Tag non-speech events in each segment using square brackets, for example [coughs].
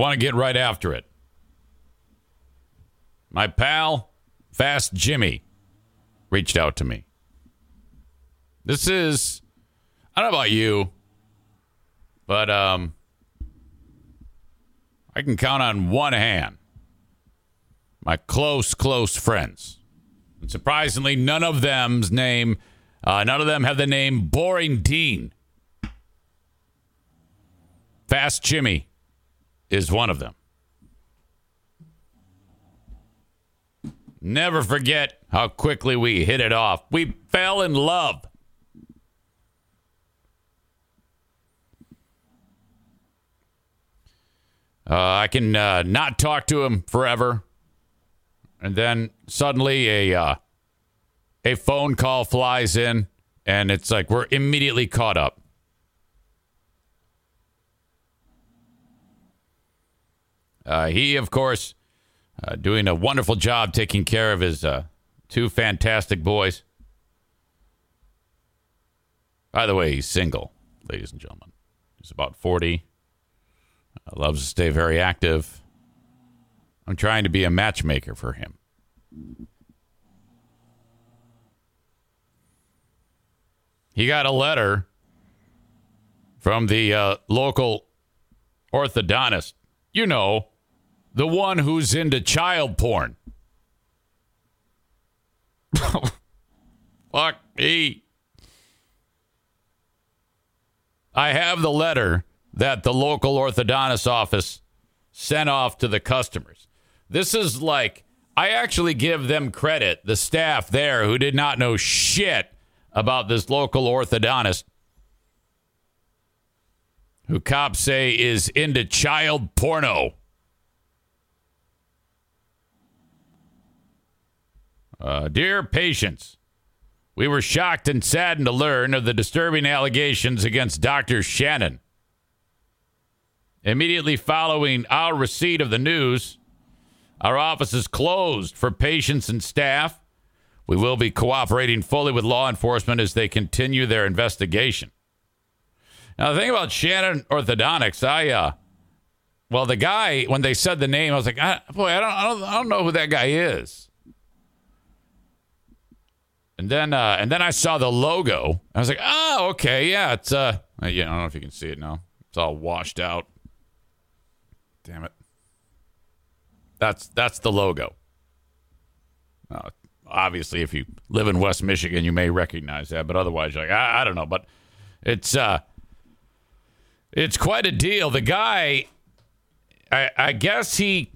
want to get right after it. My pal, Fast Jimmy, reached out to me. This is, I don't know about you, but um, I can count on one hand my close, close friends. And surprisingly, none of them's name, uh, none of them have the name Boring Dean. Fast Jimmy is one of them. Never forget how quickly we hit it off. We fell in love. Uh, I can uh, not talk to him forever, and then suddenly a uh, a phone call flies in, and it's like we're immediately caught up. Uh, he, of course, uh, doing a wonderful job taking care of his uh, two fantastic boys. By the way, he's single, ladies and gentlemen. He's about 40. Uh, loves to stay very active. I'm trying to be a matchmaker for him. He got a letter from the uh, local orthodontist. You know, the one who's into child porn. Fuck me. I have the letter that the local orthodontist office sent off to the customers. This is like, I actually give them credit, the staff there who did not know shit about this local orthodontist who cops say is into child porno. Uh, dear patients, we were shocked and saddened to learn of the disturbing allegations against Dr. Shannon. Immediately following our receipt of the news, our office is closed for patients and staff. We will be cooperating fully with law enforcement as they continue their investigation. Now, the thing about Shannon Orthodontics, I, uh, well, the guy, when they said the name, I was like, I, boy, I don't, I don't, I don't know who that guy is. And then uh, and then I saw the logo. I was like, oh, okay, yeah, it's uh, yeah, I don't know if you can see it now. It's all washed out. Damn it. That's that's the logo. Uh, obviously, if you live in West Michigan, you may recognize that, but otherwise, you're like, I, I don't know. But it's uh, it's quite a deal. The guy, I, I guess he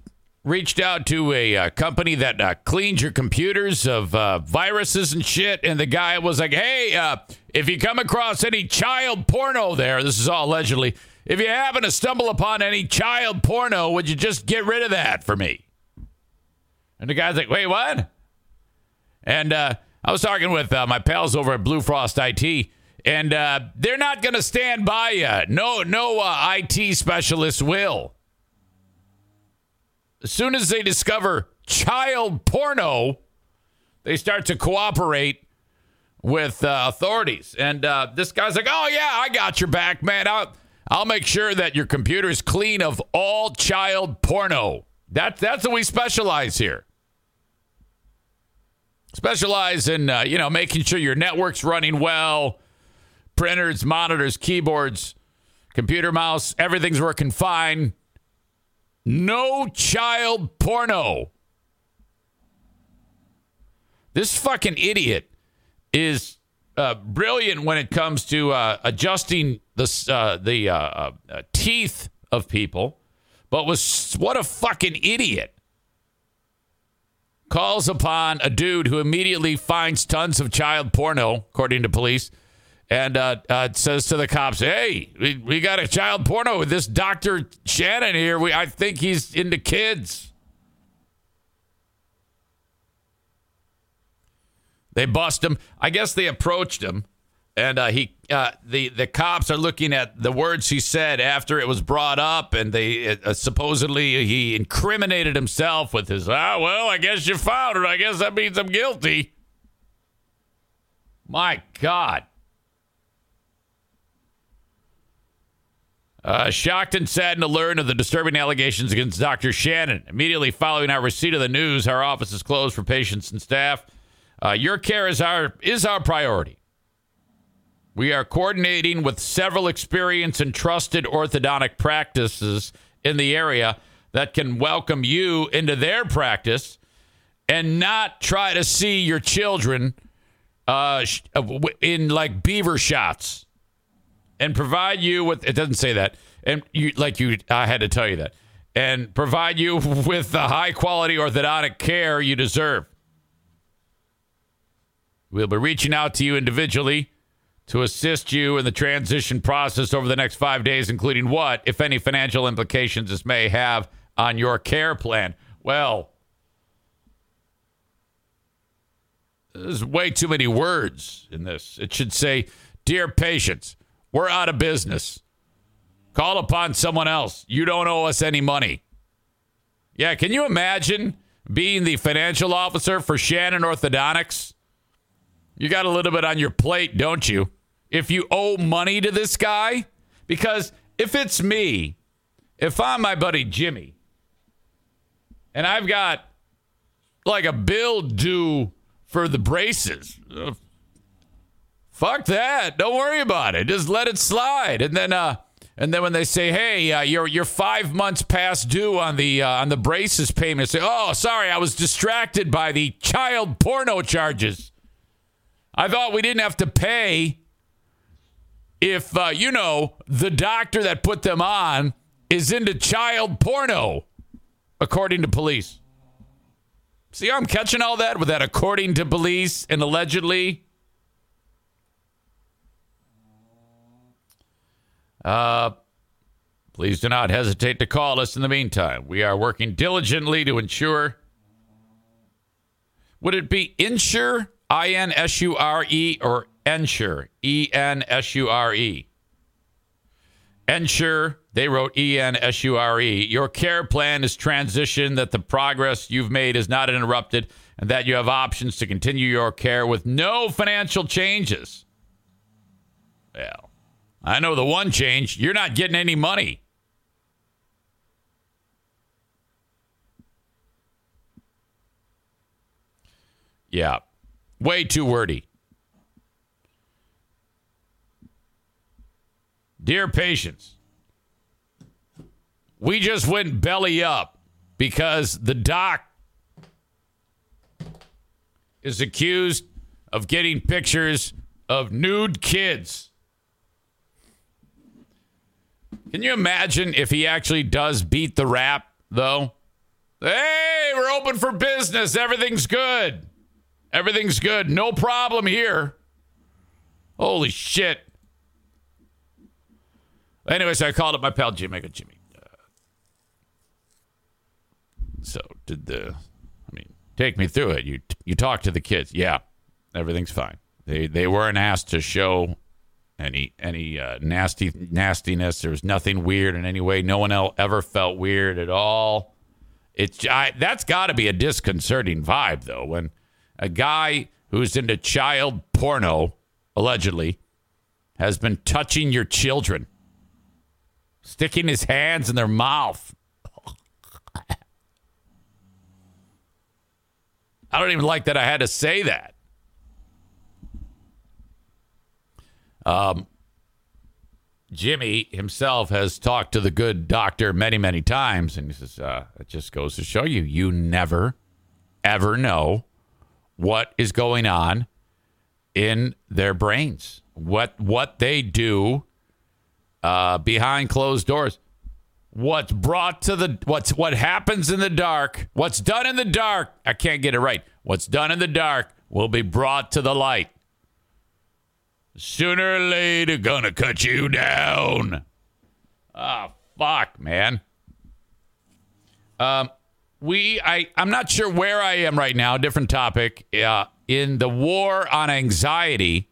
reached out to a uh, company that uh, cleans your computers of uh, viruses and shit. And the guy was like, hey, uh, if you come across any child porno there, this is all allegedly, if you happen to stumble upon any child porno, would you just get rid of that for me? And the guy's like, wait, what? And uh, I was talking with uh, my pals over at Blue Frost IT. And they're not going to stand by you. No, no IT specialist will as soon as they discover child porno, they start to cooperate with uh, authorities. And uh, this guy's like, "Oh yeah, I got your back, man. I'll I'll make sure that your computer is clean of all child porno." That's that's what we specialize here. Specialize in uh, you know making sure your network's running well, printers, monitors, keyboards, computer mouse, everything's working fine. No child porno. This fucking idiot is uh, brilliant when it comes to uh, adjusting the uh, the uh, uh, teeth of people, but was what a fucking idiot calls upon a dude who immediately finds tons of child porno, according to police, and uh, uh, says to the cops, "Hey, we, we got a child porno with this Doctor Shannon here. We I think he's into kids." They bust him. I guess they approached him, and uh, he uh, the the cops are looking at the words he said after it was brought up, and they uh, supposedly he incriminated himself with his ah well, I guess you found it. I guess that means I'm guilty. My God. Uh, shocked and saddened to learn of the disturbing allegations against Dr. Shannon. Immediately following our receipt of the news, our office is closed for patients and staff. Uh, your care is our is our priority. We are coordinating with several experienced and trusted orthodontic practices in the area that can welcome you into their practice and not try to see your children uh, in like beaver shots and provide you with it doesn't say that and you like you I had to tell you that and provide you [laughs] with the high quality orthodontic care you deserve. We'll be reaching out to you individually to assist you in the transition process over the next 5 days including what if any financial implications this may have on your care plan. Well, there's way too many words in this. It should say, "Dear patients, we're out of business. Call upon someone else. You don't owe us any money. Yeah, can you imagine being the financial officer for Shannon Orthodontics? You got a little bit on your plate, don't you? If you owe money to this guy? Because if it's me, if I'm my buddy Jimmy, and I've got like a bill due for the braces, uh, Fuck that. Don't worry about it. Just let it slide. And then uh and then when they say, "Hey, uh, you're you're 5 months past due on the uh, on the braces payment." Say, "Oh, sorry, I was distracted by the child porno charges. I thought we didn't have to pay if uh, you know, the doctor that put them on is into child porno, according to police." See, I'm catching all that with that according to police and allegedly Uh, please do not hesitate to call us in the meantime. We are working diligently to ensure. Would it be insure, I N S U R E, or ensure, E N S U R E? Ensure, they wrote E N S U R E. Your care plan is transition, that the progress you've made is not interrupted, and that you have options to continue your care with no financial changes. Well, I know the one change you're not getting any money. Yeah, way too wordy. Dear patients, we just went belly up because the doc is accused of getting pictures of nude kids. Can you imagine if he actually does beat the rap, though? Hey, we're open for business. Everything's good. Everything's good. No problem here. Holy shit. Anyways, I called up my pal Jimmy. I go, Jimmy. Uh, so did the? I mean, take me through it. You you talked to the kids. Yeah, everything's fine. They they weren't asked to show any any uh, nasty nastiness. There's nothing weird in any way. No one else ever felt weird at all. It's I, that's got to be a disconcerting vibe though when a guy who's into child porno allegedly has been touching your children, sticking his hands in their mouth. [laughs] I don't even like that I had to say that. Um, Jimmy himself has talked to the good doctor many, many times, and he says, uh, it just goes to show you, you never, ever know what is going on in their brains, what what they do uh, behind closed doors. What's brought to the what's what happens in the dark, what's done in the dark, I can't get it right. What's done in the dark will be brought to the light. Sooner or later, gonna cut you down. Ah, oh, fuck, man. Um, we, I, I'm not sure where I am right now. Different topic. Uh, in the war on anxiety,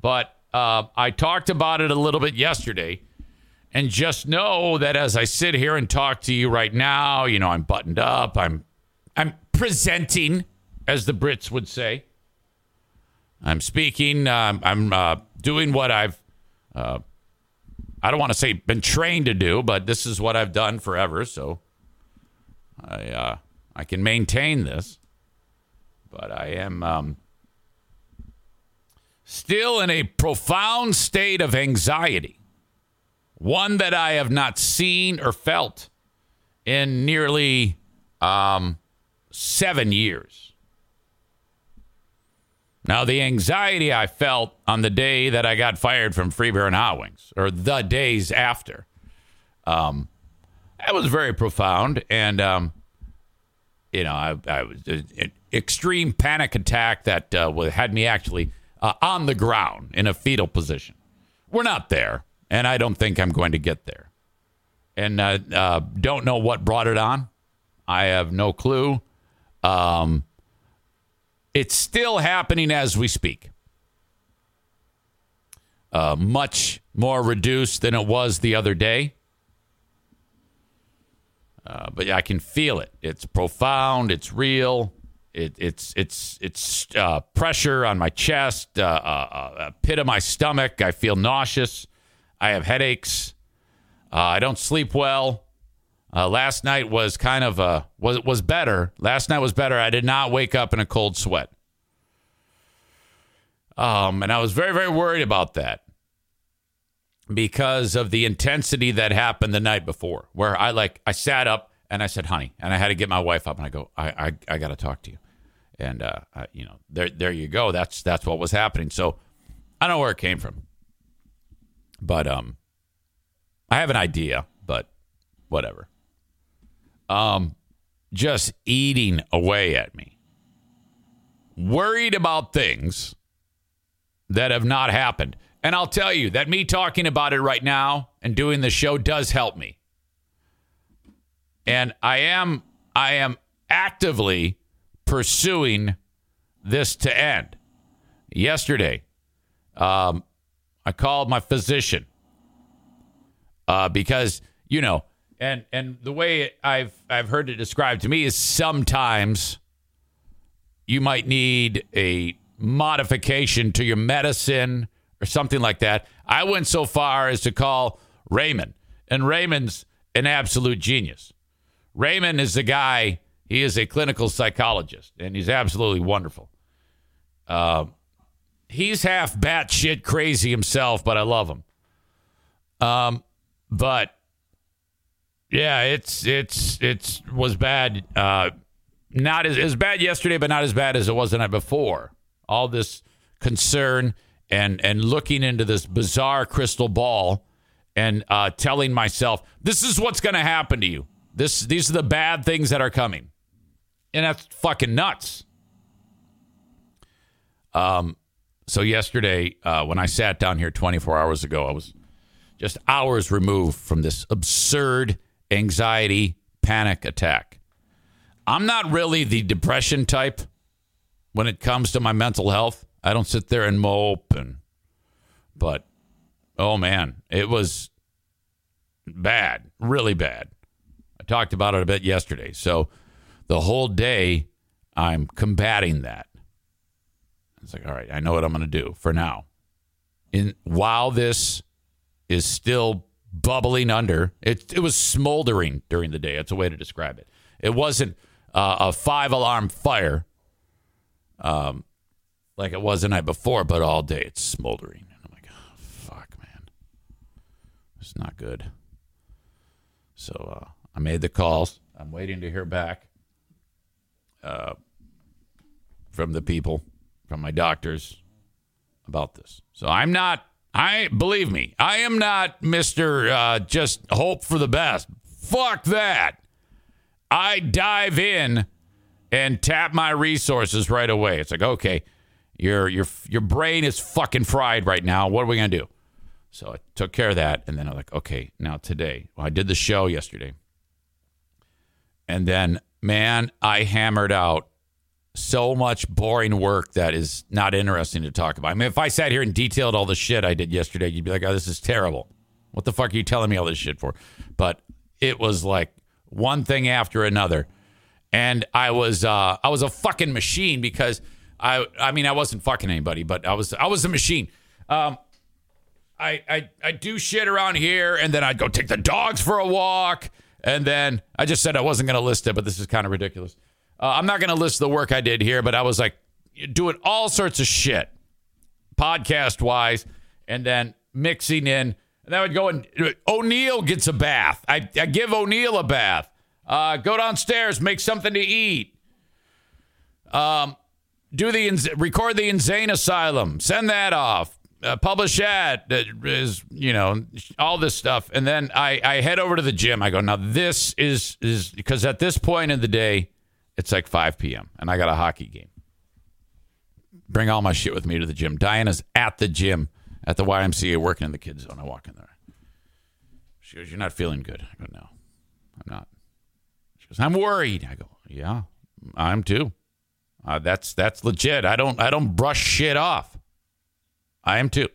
but uh, I talked about it a little bit yesterday. And just know that as I sit here and talk to you right now, you know, I'm buttoned up. I'm, I'm presenting, as the Brits would say. I'm speaking. Um, I'm uh, doing what I've uh, I don't want to say been trained to do, but this is what I've done forever. So I uh, I can maintain this, but I am um, still in a profound state of anxiety, one that I have not seen or felt in nearly um, seven years. Now, the anxiety I felt on the day that I got fired from Free Beer and Hot Wings, or the days after, um, that was very profound. And, um, you know, I, I was an uh, extreme panic attack that uh, had me actually uh, on the ground in a fetal position. We're not there, and I don't think I'm going to get there. And uh, uh don't know what brought it on. I have no clue. Um, it's still happening as we speak. Uh, much more reduced than it was the other day. Uh, but I can feel it. It's profound. It's real. It, it's it's it's uh, pressure on my chest, uh, uh, uh, pit of my stomach. I feel nauseous. I have headaches. I don't sleep well. Uh, last night was kind of uh, was was better. Last night was better. I did not wake up in a cold sweat. Um, and I was very very worried about that because of the intensity that happened the night before, where I like I sat up and I said, "Honey," and I had to get my wife up and I go, "I I, I got to talk to you," and uh, I, you know, there there you go. That's that's what was happening. So I don't know where it came from, but um, I have an idea, but whatever um, just eating away at me. Worried about things that have not happened. And I'll tell you that me talking about it right now and doing the show does help me. And I am I am actively pursuing this to end. Yesterday, um, I called my physician uh, because you know and and the way I've I've heard it described to me is sometimes you might need a modification to your medicine or something like that. I went so far as to call Raymond, and Raymond's an absolute genius. Raymond is a guy. He is a clinical psychologist, and he's absolutely wonderful. Uh, he's half batshit crazy himself, but I love him. Um, but yeah, it's it's it's was bad. Uh, not as, as bad yesterday, but not as bad as it was the night before. All this concern and and looking into this bizarre crystal ball and uh, telling myself this is what's going to happen to you. This these are the bad things that are coming, and that's fucking nuts. Um, so yesterday uh, when I sat down here 24 hours ago, I was just hours removed from this absurd anxiety, panic attack. I'm not really the depression type when it comes to my mental health. I don't sit there and mope and but oh man, it was bad, really bad. I talked about it a bit yesterday. So the whole day I'm combating that. It's like, all right, I know what I'm going to do for now. In while this is still bubbling under. It, it was smoldering during the day. That's a way to describe it. It wasn't uh, a five alarm fire um, like it was the night before, but all day it's smoldering. And I'm like, oh, fuck, man. It's not good. So uh, I made the calls. I'm waiting to hear back uh, from the people, from my doctors about this. So I'm not I believe me, I am not Mister uh, just hope for the best. Fuck that. I dive in and tap my resources right away. It's like, okay, your your your brain is fucking fried right now. What are we gonna do? So I took care of that, and then I'm like, okay, now today. Well, I did the show yesterday, and then man, I hammered out so much boring work that is not interesting to talk about. I mean, if I sat here and detailed all the shit I did yesterday, you'd be like, oh, this is terrible. What the fuck are you telling me all this shit for? But it was like one thing after another. And I was uh, I was a fucking machine because I I mean I wasn't fucking anybody, but I was I was a machine. Um, I, I I do shit around here, and then I'd go take the dogs for a walk, and then I just said I wasn't to list it, but this is kind of ridiculous. Uh, I'm not going to list the work I did here, but I was like doing all sorts of shit, podcast wise, and then mixing in. And then I would go and O'Neill gets a bath. I, I give O'Neill a bath. Uh, go downstairs, make something to eat. Um, do the record the insane asylum, send that off uh, publish that is you know all this stuff and then I, I head over to the gym i go now this is is because at this point in the day it's like 5 p.m and i got a hockey game. Bring all my shit with me to the gym. Diana's at the gym at the ymca working in the kids zone. I walk in there. She goes you're not feeling good. I go no i'm not. She goes i'm worried. I go yeah i'm too. Uh, that's that's legit. I don't i don't brush shit off. I am too.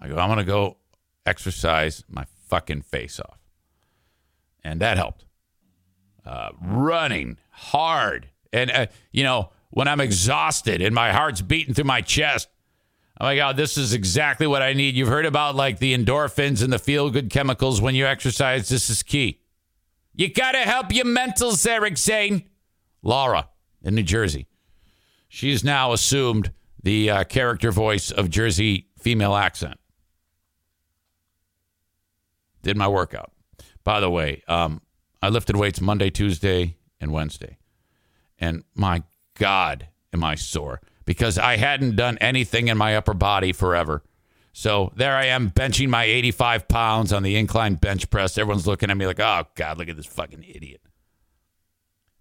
I go, I'm to go exercise my fucking face off. And that helped. Running hard. And, uh, you know, when I'm exhausted and my heart's beating through my chest, oh my God, this is exactly what I need. You've heard about like the endorphins and the feel good chemicals when you exercise. This is key. You got to help your mentals, Eric Zane. Laura in New Jersey. She's now assumed the uh, character voice of Jersey female accent. Did my workout. By the way, um, I lifted weights Monday, Tuesday, and Wednesday. And my God, am I sore because I hadn't done anything in my upper body forever. So there I am benching my 85 pounds on the incline bench press. Everyone's looking at me like, oh, God, look at this fucking idiot.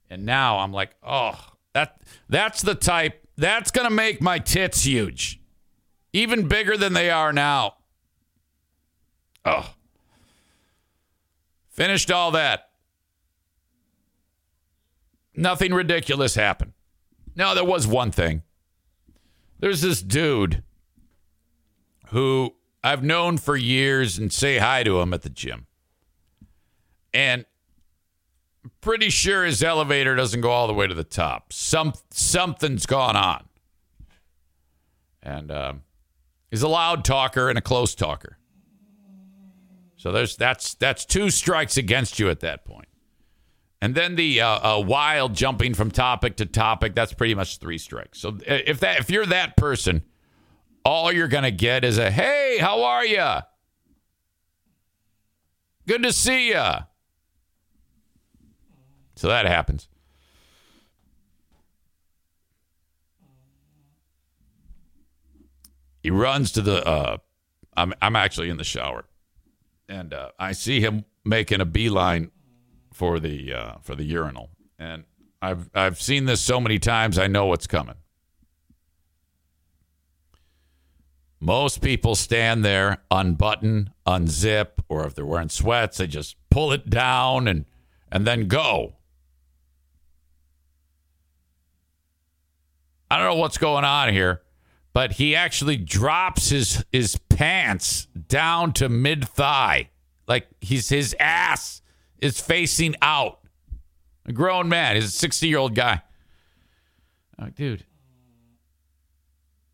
And now I'm like, oh, that that's the type that's going to make my tits huge, even bigger than they are now. Oh. Finished all that. Nothing ridiculous happened. No, there was one thing. There's this dude who I've known for years and say hi to him at the gym. And pretty sure his elevator doesn't go all the way to the top. Some something's gone on, and um, he's a loud talker and a close talker. So there's that's that's two strikes against you at that point. And then the uh, uh, wild jumping from topic to topic, that's pretty much three strikes. So if that if you're that person, all you're gonna get is a hey, how are you? Good to see you. So that happens. He runs to the. Uh, I'm I'm actually in the shower, and uh, I see him making a beeline for the uh, for the urinal, and I've I've seen this so many times. I know what's coming. Most people stand there, unbutton, unzip, or if they're wearing sweats, they just pull it down and and then go. I don't know what's going on here, but he actually drops his his pants down to mid thigh, like he's his ass is facing out. A grown man, he's a sixty year old guy. Oh, dude,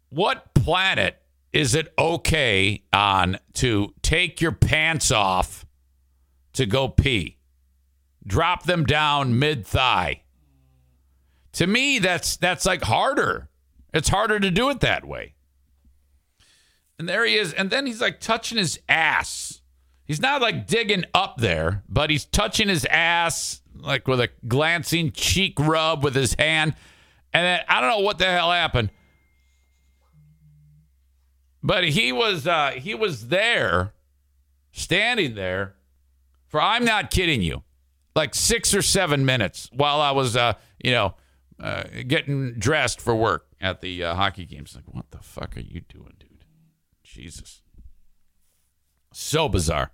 what planet is it okay on to take your pants off to go pee? Drop them down mid thigh. To me, that's that's like harder. It's harder to do it that way. And there he is, and then he's like touching his ass. He's not like digging up there, but he's touching his ass like with a glancing cheek rub with his hand. And then I don't know what the hell happened. But he was uh he was there, standing there for I'm not kidding you, like six or seven minutes while I was uh, you know, uh, getting dressed for work at the uh, hockey games. Like, what the fuck are you doing, dude? Jesus. So bizarre.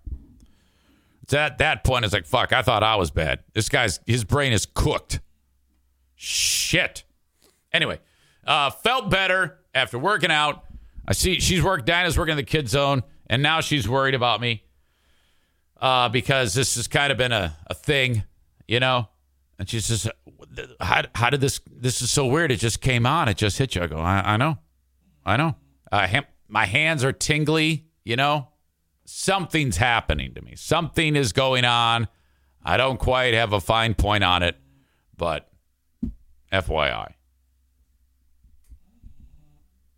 It's at that point, it's like, fuck, I thought I was bad. This guy's, his brain is cooked. Shit. Anyway, uh, felt better after working out. I see she's worked, Dinah's working in the kid zone, and now she's worried about me uh, because this has kind of been a, a thing, you know? And she says, how, how did this, this is so weird. It just came on. It just hit you. I go, I, I know. I know. Uh, my hands are tingly, you know? Something's happening to me. Something is going on. I don't quite have a fine point on it, but FYI.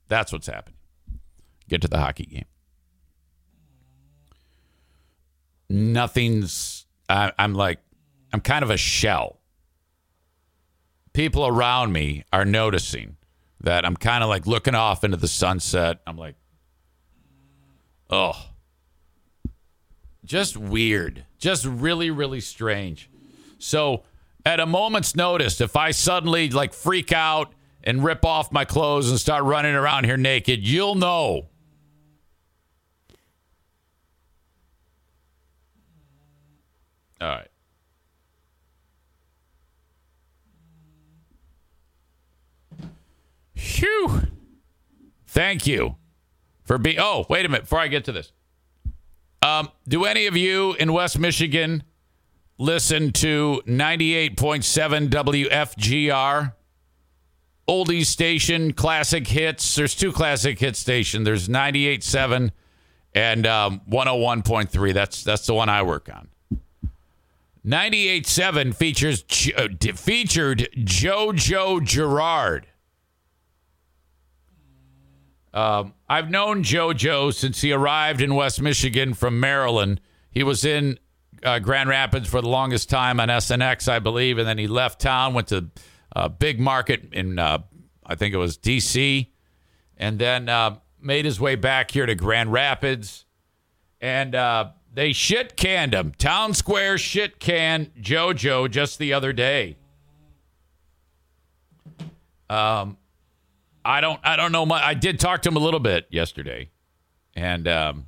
That's what's happening. Get to the hockey game. Nothing's, I, I'm like, I'm kind of a shell. People around me are noticing that I'm kind of like looking off into the sunset. I'm like, oh, just weird, just really, really strange. So, at a moment's notice, if I suddenly like freak out and rip off my clothes and start running around here naked, you'll know. All right. Phew. Thank you for being. Oh, wait a minute. Before I get to this, um, do any of you in West Michigan listen to 98.7 WFGR? Oldies station, classic hits. There's two classic hit stations. There's 98.7 and um, 101.3. That's that's the one I work on. 98.7 features uh, featured JoJo Girard. Um, I've known JoJo since he arrived in West Michigan from Maryland. He was in uh, Grand Rapids for the longest time on SNX, I believe, and then he left town, went to a big market in, uh, I think it was DC, and then uh, made his way back here to Grand Rapids. And uh, they shit canned him. Townsquare shit canned JoJo just the other day. Um, I don't I don't know much. I did talk to him a little bit yesterday, and um,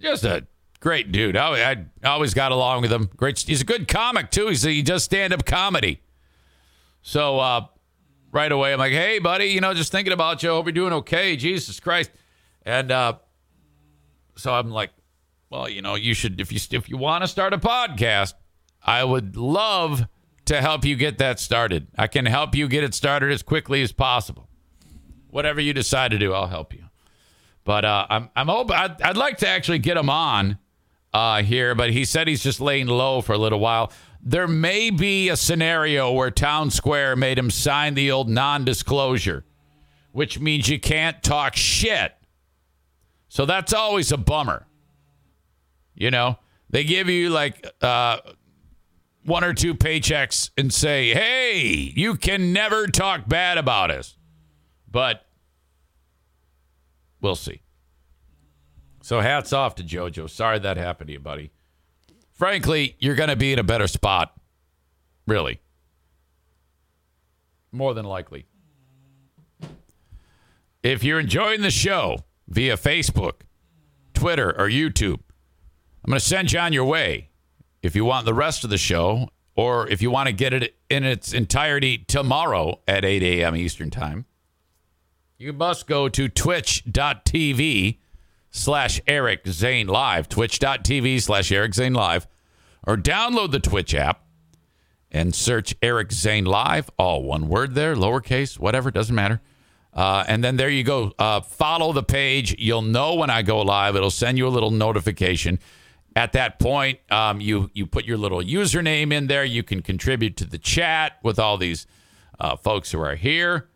just a great dude. I, I always got along with him. Great. He's a good comic too. He's he does stand up comedy. So uh, right away, I'm like, hey, buddy, you know, just thinking about you. Hope you're doing okay. Jesus Christ. And uh, so I'm like, well, you know, you should if you if you want to start a podcast, I would love to help you get that started. I can help you get it started as quickly as possible whatever you decide to do, I'll help you. But uh, I'm I'm hoping I'd, I'd, like to actually get him on uh, here, but he said he's just laying low for a little while. There may be a scenario where Townsquare made him sign the old non-disclosure, which means you can't talk shit. So that's always a bummer. You know, they give you like uh, one or two paychecks and say, "Hey, you can never talk bad about us." But we'll see. So hats off to JoJo. Sorry that happened to you, buddy. Frankly, you're going to be in a better spot. Really. More than likely. If you're enjoying the show via Facebook, Twitter, or YouTube, I'm going to send you on your way. If you want the rest of the show, or if you want to get it in its entirety tomorrow at 8 a.m. Eastern Time, you must go to twitch.tv slash Eric Zane Live, twitch.tv slash Eric Zane Live, or download the Twitch app and search Eric Zane Live, all one word there, lowercase, whatever, doesn't matter. Uh, and then there you go. Uh, follow the page. You'll know when I go live. It'll send you a little notification. At that point, um, you you put your little username in there. You can contribute to the chat with all these uh, folks who are here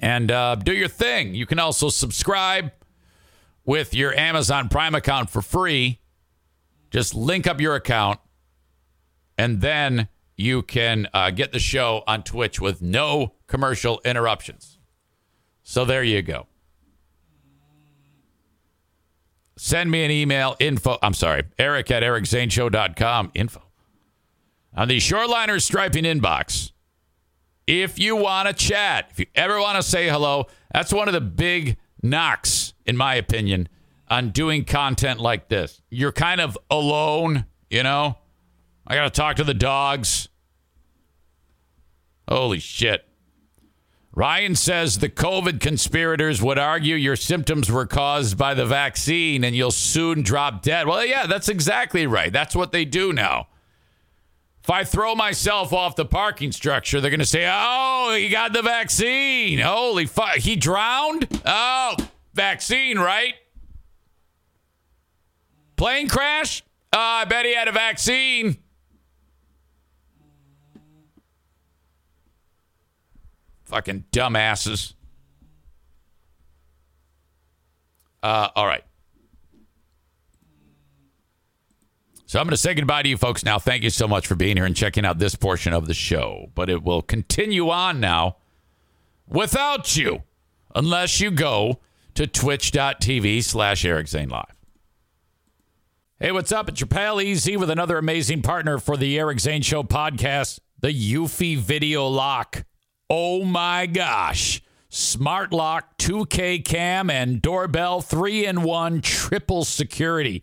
and uh, do your thing. You can also subscribe with your Amazon Prime account for free. Just link up your account, and then you can uh, get the show on Twitch with no commercial interruptions. So there you go. Send me an email, info. I'm sorry, Eric at ericzaneshow.com. Info. On the Shoreliner striping inbox if you want to chat, if you ever want to say hello, that's one of the big knocks, in my opinion, on doing content like this. You're kind of alone, you know? I got to talk to the dogs. Holy shit. Ryan says the COVID conspirators would argue your symptoms were caused by the vaccine and you'll soon drop dead. Well, yeah, that's exactly right. That's what they do now. If I throw myself off the parking structure, they're going to say, "Oh, he got the vaccine. Holy fuck, he drowned? Oh, vaccine, right? Plane crash? Oh, I bet he had a vaccine." Fucking dumbasses. Uh, all right. So I'm going to say goodbye to you folks now. Thank you so much for being here and checking out this portion of the show. But it will continue on now without you unless you go to twitch.tv slash Eric Zane Live. Hey, what's up? It's your pal EZ with another amazing partner for the Eric Zane Show podcast, the Eufy Video Lock. Oh my gosh. Smart lock, 2K cam, and doorbell, three in one, triple security.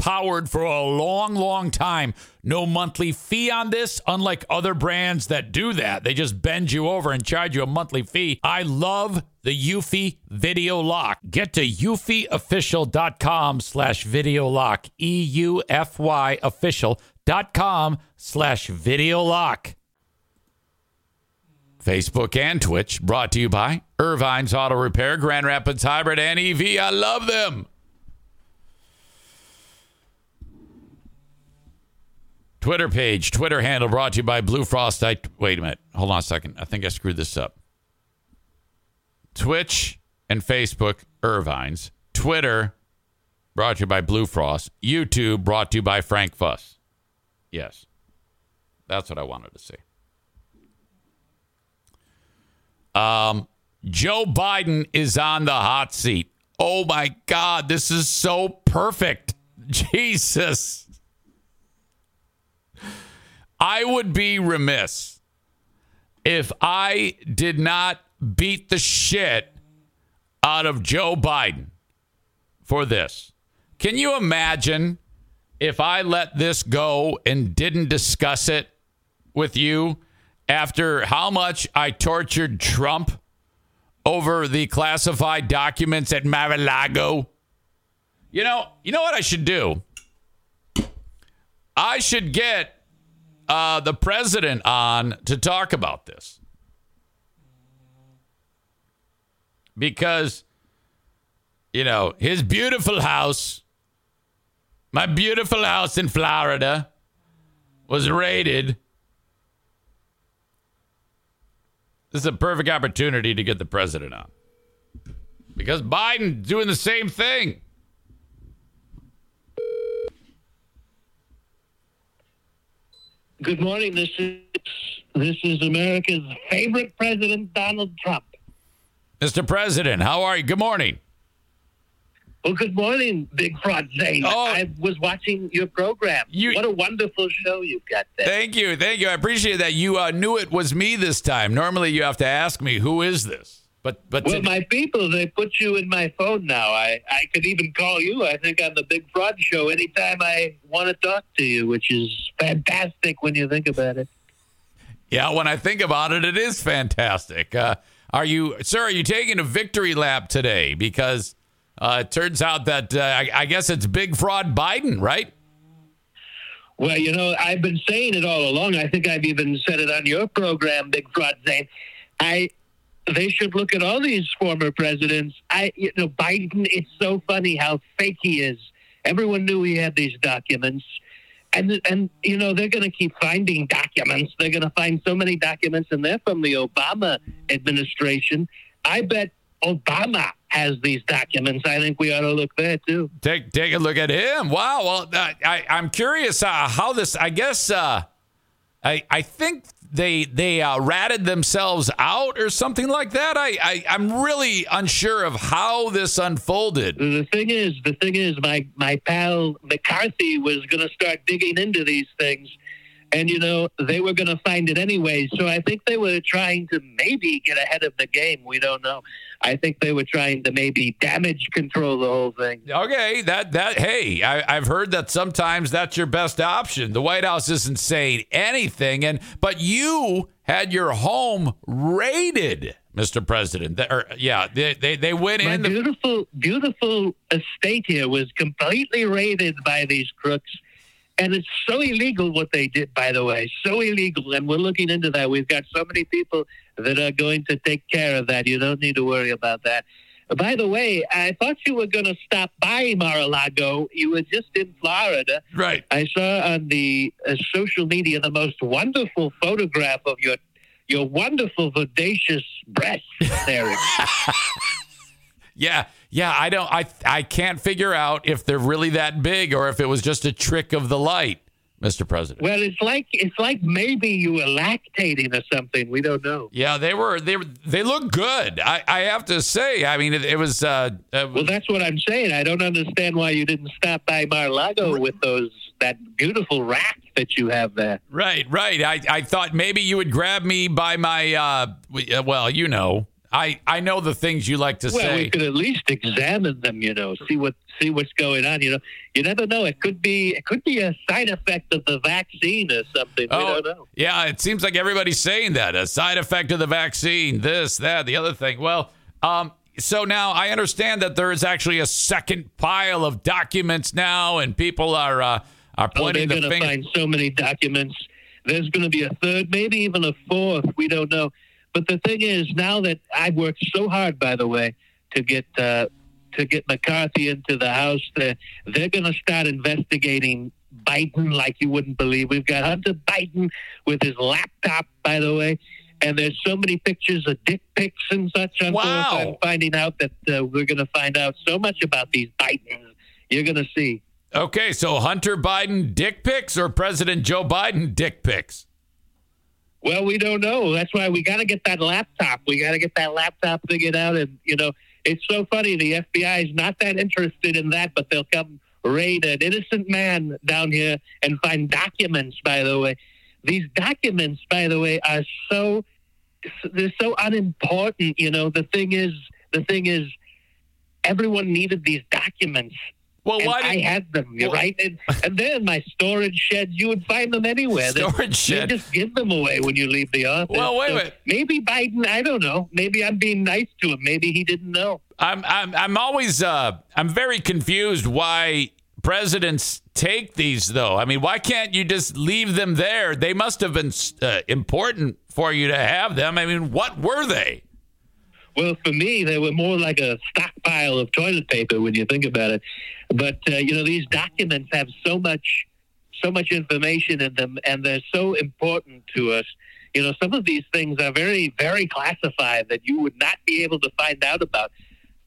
powered for a long, long time. No monthly fee on this, unlike other brands that do that. They just bend you over and charge you a monthly fee. I love the Eufy Video Lock. Get to eufyofficial.com slash video lock. E-U-F-Y official.com slash video lock. Facebook and Twitch brought to you by Ervine's Auto Repair, Grand Rapids Hybrid, and EV. I love them. Twitter page, Twitter handle brought to you by Blue Frost. I, wait a minute. Hold on a second. I think I screwed this up. Twitch and Facebook, Ervine's. Twitter brought to you by Blue Frost. YouTube brought to you by Frank Fuss. Yes. That's what I wanted to see. Um, Joe Biden is on the hot seat. Oh my God, this is so perfect. [laughs] Jesus. I would be remiss if I did not beat the shit out of Joe Biden for this. Can you imagine if I let this go and didn't discuss it with you after how much I tortured Trump over the classified documents at Mar-a-Lago? You know, you know what I should do? I should get uh, the president on to talk about this. Because, you know, his beautiful house, my beautiful house in Florida, was raided. This is a perfect opportunity to get the president on. Because Biden's doing the same thing. Good morning. This is this is America's favorite president, Donald Trump. Mr. President, how are you? Good morning. Well, good morning, Big Fraud Zane. Oh. I was watching your program. You- what a wonderful show you've got there. Thank you. Thank you. I appreciate that. You uh, knew it was me this time. Normally you have to ask me, who is this? But but well, today- my people, they put you in my phone now. I, I could even call you, I think, on the Big Fraud Show anytime I want to talk to you, which is fantastic when you think about it. yeah, when I think about it, it is fantastic. Uh, are you, sir, are you taking a victory lap today? Because uh, it turns out that uh, I, I guess it's big fraud Biden, right? Well, you know, I've been saying it all along. I think I've even said it on your program, Big Fraud Zane. I they should look at all these former presidents. I, you know, Biden. It's so funny how fake he is. Everyone knew he had these documents, and and you know they're going to keep finding documents. They're going to find so many documents, and they're from the Obama administration. I bet Obama has these documents. I think we ought to look there too. Take take a look at him. Wow. Well, I, I I'm curious uh, how this. I guess uh, I I think they they uh, ratted themselves out or something like that. I, I I'm really unsure of how this unfolded. The thing is, the thing is, my my pal McCarthy was going to start digging into these things, and you know they were going to find it anyway. So I think they were trying to maybe get ahead of the game. We don't know. I think they were trying to maybe damage control the whole thing. Okay, that that hey, I, I've heard that sometimes that's your best option. The White House isn't saying anything, and but you had your home raided, Mr. President. Or yeah, they they, they went My in. The, beautiful, beautiful estate here was completely raided by these crooks. And it's so illegal what they did, by the way. So illegal. And we're looking into that. We've got so many people that are going to take care of that. You don't need to worry about that. By the way, I thought you were going to stop by Mar-a-Lago. You were just in Florida. right. I saw on the uh, social media the most wonderful photograph of your your wonderful vivacious breasts, Eric. [laughs] Yeah, yeah. I don't. I I can't figure out if they're really that big or if it was just a trick of the light, Mr. President. Well, it's like it's like maybe you were lactating or something. We don't know. Yeah, they were. They were, they look good. I, I have to say. I mean, it, it was. Uh, uh, Well, that's what I'm saying. I don't understand why you didn't stop by Mar-a-Lago with those that beautiful rack that you have there. right, right. I, I thought maybe you would grab me by my. Uh, uh, well, you know, I I know the things you like to Well, say. we could at least examine them. You know, see what see what's going on. You know, you never know. It could be it could be a side effect of the vaccine or something. Oh, don't know. yeah. It seems like everybody's saying that a side effect of the vaccine, this, that, the other thing. Well, um, so now I understand that there is actually a second pile of documents now, and people are uh, are Oh, they're pointing going the to finger. find so many documents. There's going to be a third, maybe even a fourth. We don't know. But the thing is, now that I've worked so hard, by the way, to get uh, to get McCarthy into the House, they're, they're going to start investigating Biden like you wouldn't believe. We've got Hunter Biden with his laptop, by the way. And there's so many pictures of dick pics and such. on Wow. I'm finding out that uh, we're going to find out so much about these Bidens. You're going to see. Okay, so Hunter Biden dick pics or President Joe Biden dick pics? Well, we don't know. That's why we got to get that laptop. We got to get that laptop figured out. And, you know, it's so funny. The FBI is not that interested in that, but they'll come raid an innocent man down here and find documents, by the way. These documents, by the way, are so, they're so unimportant. You know, the thing is, the thing is, everyone needed these documents. Well, And why I had them, Well- right? And, and they're in my storage shed. You would find them anywhere. Storage shed? you just give them away when you leave the office. Well, wait a So minute. Maybe Biden, I don't know. Maybe I'm being nice to him. Maybe he didn't know. I'm I'm I'm always uh I'm very confused why presidents take these though. I mean, why can't you just leave them there? They must have been uh, important for you to have them. I mean, what were they? Well, for me, they were more like a stockpile of toilet paper when you think about it. But uh, you know, these documents have so much, so much information in them, and they're so important to us. You know, some of these things are very, very classified that you would not be able to find out about.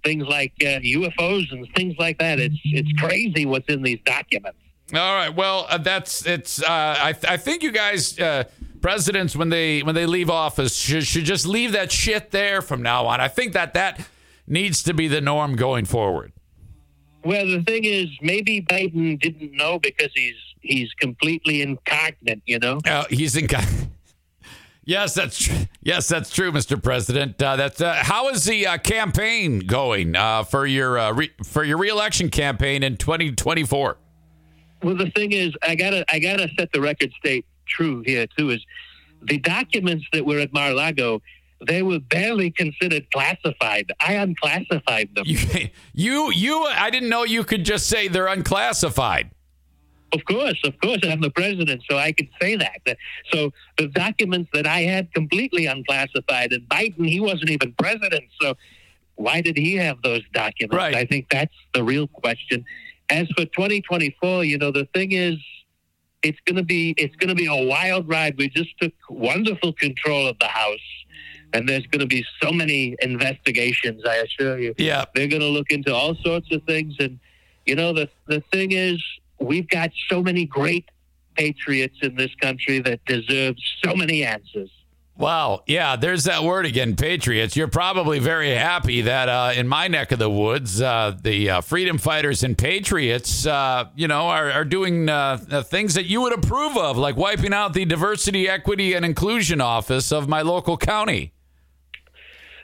Things like uh, UFOs and things like that. It's it's crazy what's in these documents. All right. Well, uh, that's it's. Uh, I I think you guys, uh, presidents, when they when they leave office, should, should just leave that shit there from now on. I think that that needs to be the norm going forward. Well, the thing is, maybe Biden didn't know because he's he's completely incognito. You know. Uh, he's in. [laughs] yes, that's true. Yes, that's true, Mr. President. Uh, that's uh, how is the uh, campaign going uh, for your uh, re- for your reelection campaign in 2024? Well, the thing is, I gotta I gotta set the record straight true here too. Is the documents that were at Mar-a-Lago, they were barely considered classified. I unclassified them. You, you, you. I didn't know you could just say they're unclassified. Of course, of course, I'm the president, so I can say that. So the documents that I had completely unclassified, and Biden, he wasn't even president, so why did he have those documents? Right. I think that's the real question. As for 2024, you know, the thing is, it's going to be it's going to be a wild ride. We just took wonderful control of the House, and there's going to be so many investigations. I assure you. Yeah. They're going to look into all sorts of things, and you know, the the thing is, we've got so many great patriots in this country that deserve so many answers. Wow. Yeah, there's that word again, patriots. You're probably very happy that uh, in my neck of the woods, uh, the uh, freedom fighters and patriots, uh, you know, are, are doing uh, things that you would approve of, like wiping out the diversity, equity, and inclusion office of my local county.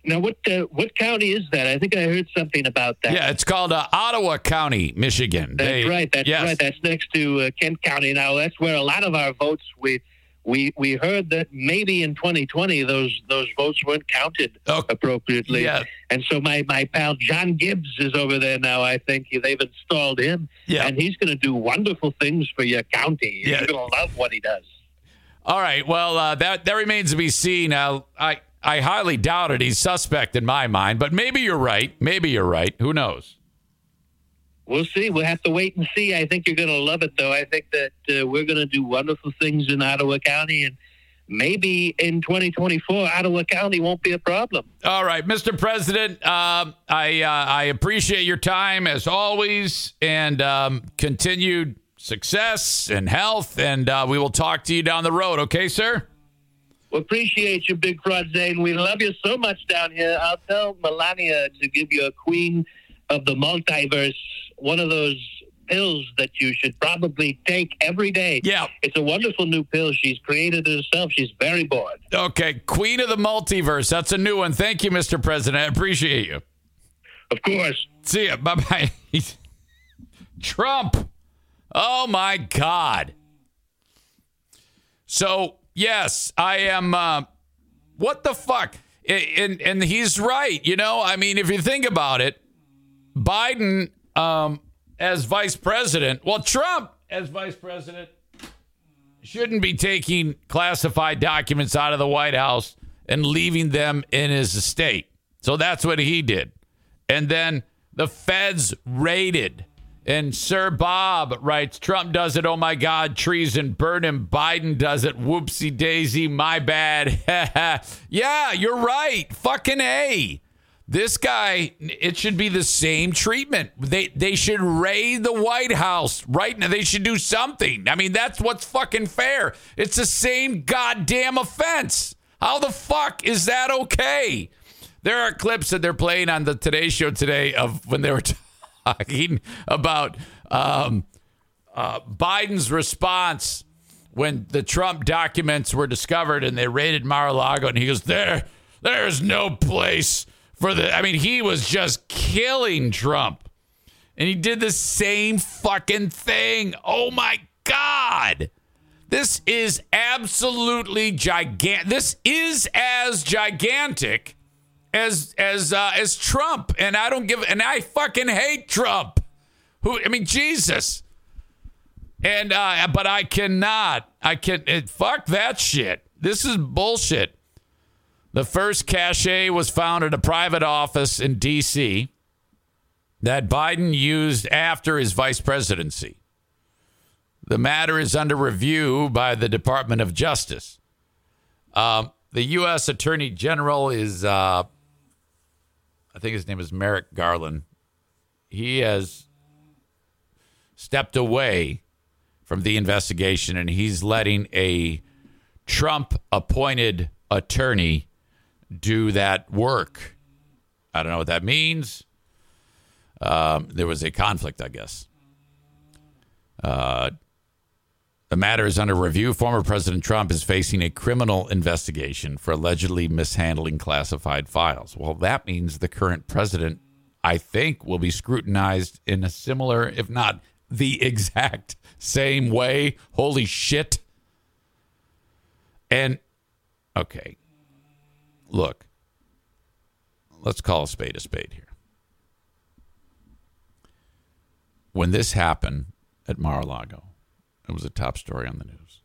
Now, what uh, what county is that? I think I heard something about that. Yeah, it's called Ottawa County, Michigan. That's They- right. That's yes. right. That's next to Kent County. Now, that's where a lot of our votes we we we heard that maybe in 2020 those those votes weren't counted Oh, appropriately. yeah. And so my my pal John Gibbs is over there now. I think they've installed him, Yeah. and he's going to do wonderful things for your county. Yeah. You're going to love what he does. All right. Well, uh, that that remains to be seen. Uh, I I highly doubt it. He's suspect in my mind, but maybe you're right. Maybe you're right. Who knows? We'll see. We'll have to wait and see. I think you're going to love it, though. I think that uh, we're going to do wonderful things in Ottawa County, and maybe in 2024, Ottawa County won't be a problem. All right, Mr. President, um, I uh, I appreciate your time as always, and um, continued success and health, and uh, we will talk to you down the road. Okay, sir. We appreciate you, Big Fraud Zane. We love you so much down here. I'll tell Melania to give you a queen of the multiverse, one of those pills that you should probably take every day. Yeah. It's a wonderful new pill. She's created it herself. She's very bored. Okay, Queen of the Multiverse. That's a new one. Thank you, Mr. President. I appreciate you. Of course. See ya. Bye bye. [laughs] Trump. Oh my God. So yes, I am. Uh, what the fuck? And and he's right. You know, I mean, if you think about it, Biden um, as vice president. Well, Trump as vice president shouldn't be taking classified documents out of the White House and leaving them in his estate. So that's what he did. And then the feds raided. And Sir Bob writes Trump does it. Oh my God, treason, burn him. Biden does it. Whoopsie daisy, my bad. [laughs] yeah, you're right. Fucking A. This guy, it should be the same treatment. They they should raid the White House right now. They should do something. I mean, that's what's fucking fair. It's the same goddamn offense. How the fuck is that okay? There are clips that they're playing on the Today Show today of when they were [laughs] talking about um, uh, Biden's response when the Trump documents were discovered and they raided Mar-a-Lago, and he goes, "There, there's no place for the." I mean, he was just killing Trump, and he did the same fucking thing. Oh my god! This is absolutely gigantic. This is as gigantic as as uh, as Trump, and I don't give, and I fucking hate Trump. Who? I mean, Jesus. And uh, but I cannot. I can. It, fuck that shit. This is bullshit. The first cache was found at a private office in D.C. that Biden used after his vice presidency. The matter is under review by the Department of Justice. Um, the U.S. Attorney General is, uh, I think his name is Merrick Garland. He has stepped away from the investigation and he's letting a Trump appointed attorney do that work. I don't know what that means. Um, there was a conflict, I guess. Uh, the matter is under review. Former President Trump is facing a criminal investigation for allegedly mishandling classified files. Well, that means the current president, I think, will be scrutinized in a similar, if not the [laughs] exact same way. Holy shit. And, okay, look, let's call a spade a spade here. When this happened at Mar a Lago, It was a top story on the news.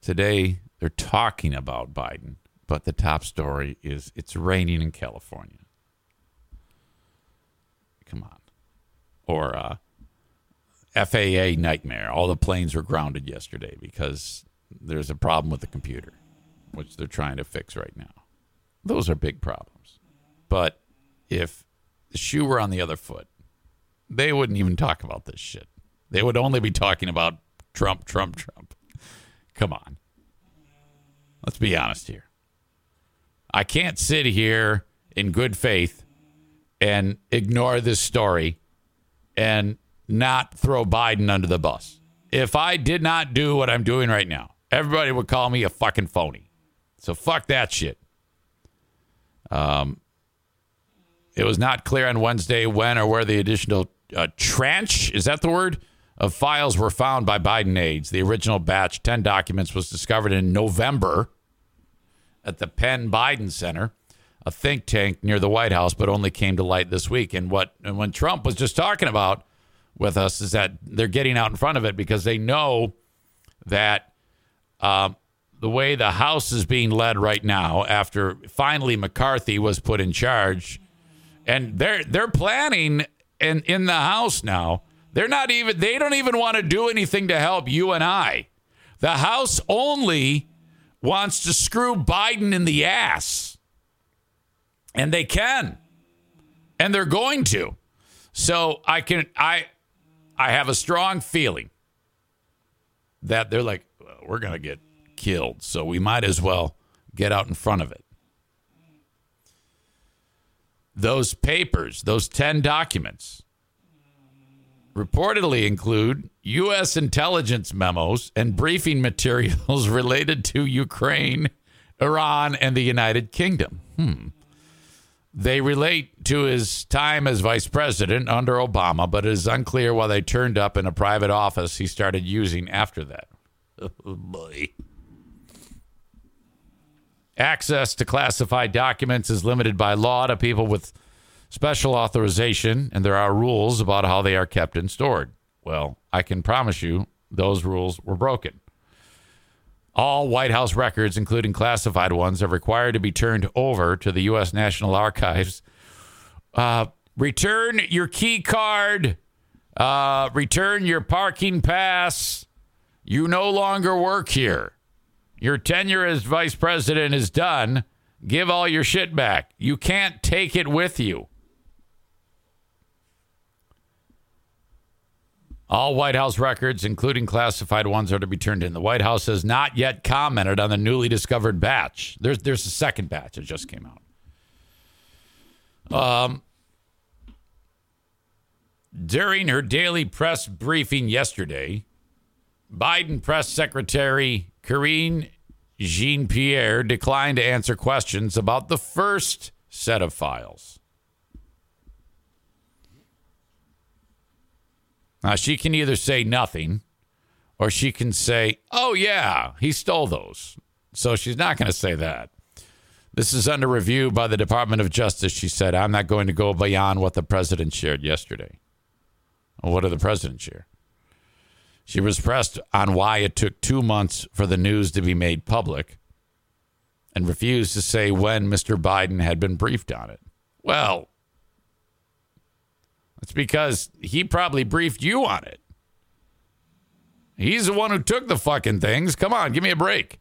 Today, they're talking about Biden, but the top story is it's raining in California. Come on. Or uh, FAA nightmare. All the planes were grounded yesterday because there's a problem with the computer, which they're trying to fix right now. Those are big problems. But if the shoe were on the other foot, they wouldn't even talk about this shit. They would only be talking about Trump, Trump, Trump. Come on. Let's be honest here. I can't sit here in good faith and ignore this story and not throw Biden under the bus. If I did not do what I'm doing right now, everybody would call me a fucking phony. So fuck that shit. Um, it was not clear on Wednesday when or where the additional uh, tranche, is that the word, of files were found by Biden aides. The original batch, 10 documents, was discovered in November at the Penn Biden Center, a think tank near the White House, but only came to light this week. And what and when Trump was just talking about with us is that they're getting out in front of it because they know that um, the way the House is being led right now, after finally McCarthy was put in charge, and they're they're planning in in the House now. They're not even they don't even want to do anything to help you and I. The House only wants to screw Biden in the ass. And they can. And they're going to. So I can I I have a strong feeling that they're like well, we're going to get killed. So we might as well get out in front of it. Those papers, those 10 documents reportedly include U.S. intelligence memos and briefing materials [laughs] related to Ukraine, Iran, and the United Kingdom. Hmm. They relate to his time as vice president under Obama, but it is unclear why they turned up in a private office he started using after that. [laughs] Oh, boy. Access to classified documents is limited by law to people with special authorization, and there are rules about how they are kept and stored. Well, I can promise you those rules were broken. All White House records, including classified ones, are required to be turned over to the U.S. National Archives. Uh, return your key card. Uh, return your parking pass. You no longer work here. Your tenure as vice president is done. Give all your shit back. You can't take it with you. All White House records, including classified ones, are to be turned in. The White House has not yet commented on the newly discovered batch. There's there's a second batch that just came out. Um, during her daily press briefing yesterday, Biden press secretary Karine Jean Pierre declined to answer questions about the first set of files. Now, she can either say nothing or she can say, oh, yeah, he stole those. So she's not going to say that. This is under review by the Department of Justice, she said. I'm not going to go beyond what the president shared yesterday. Well, what did the president share? She was pressed on why it took two months for the news to be made public and refused to say when Mr. Biden had been briefed on it. Well, it's because he probably briefed you on it. He's the one who took the fucking things. Come on, give me a break.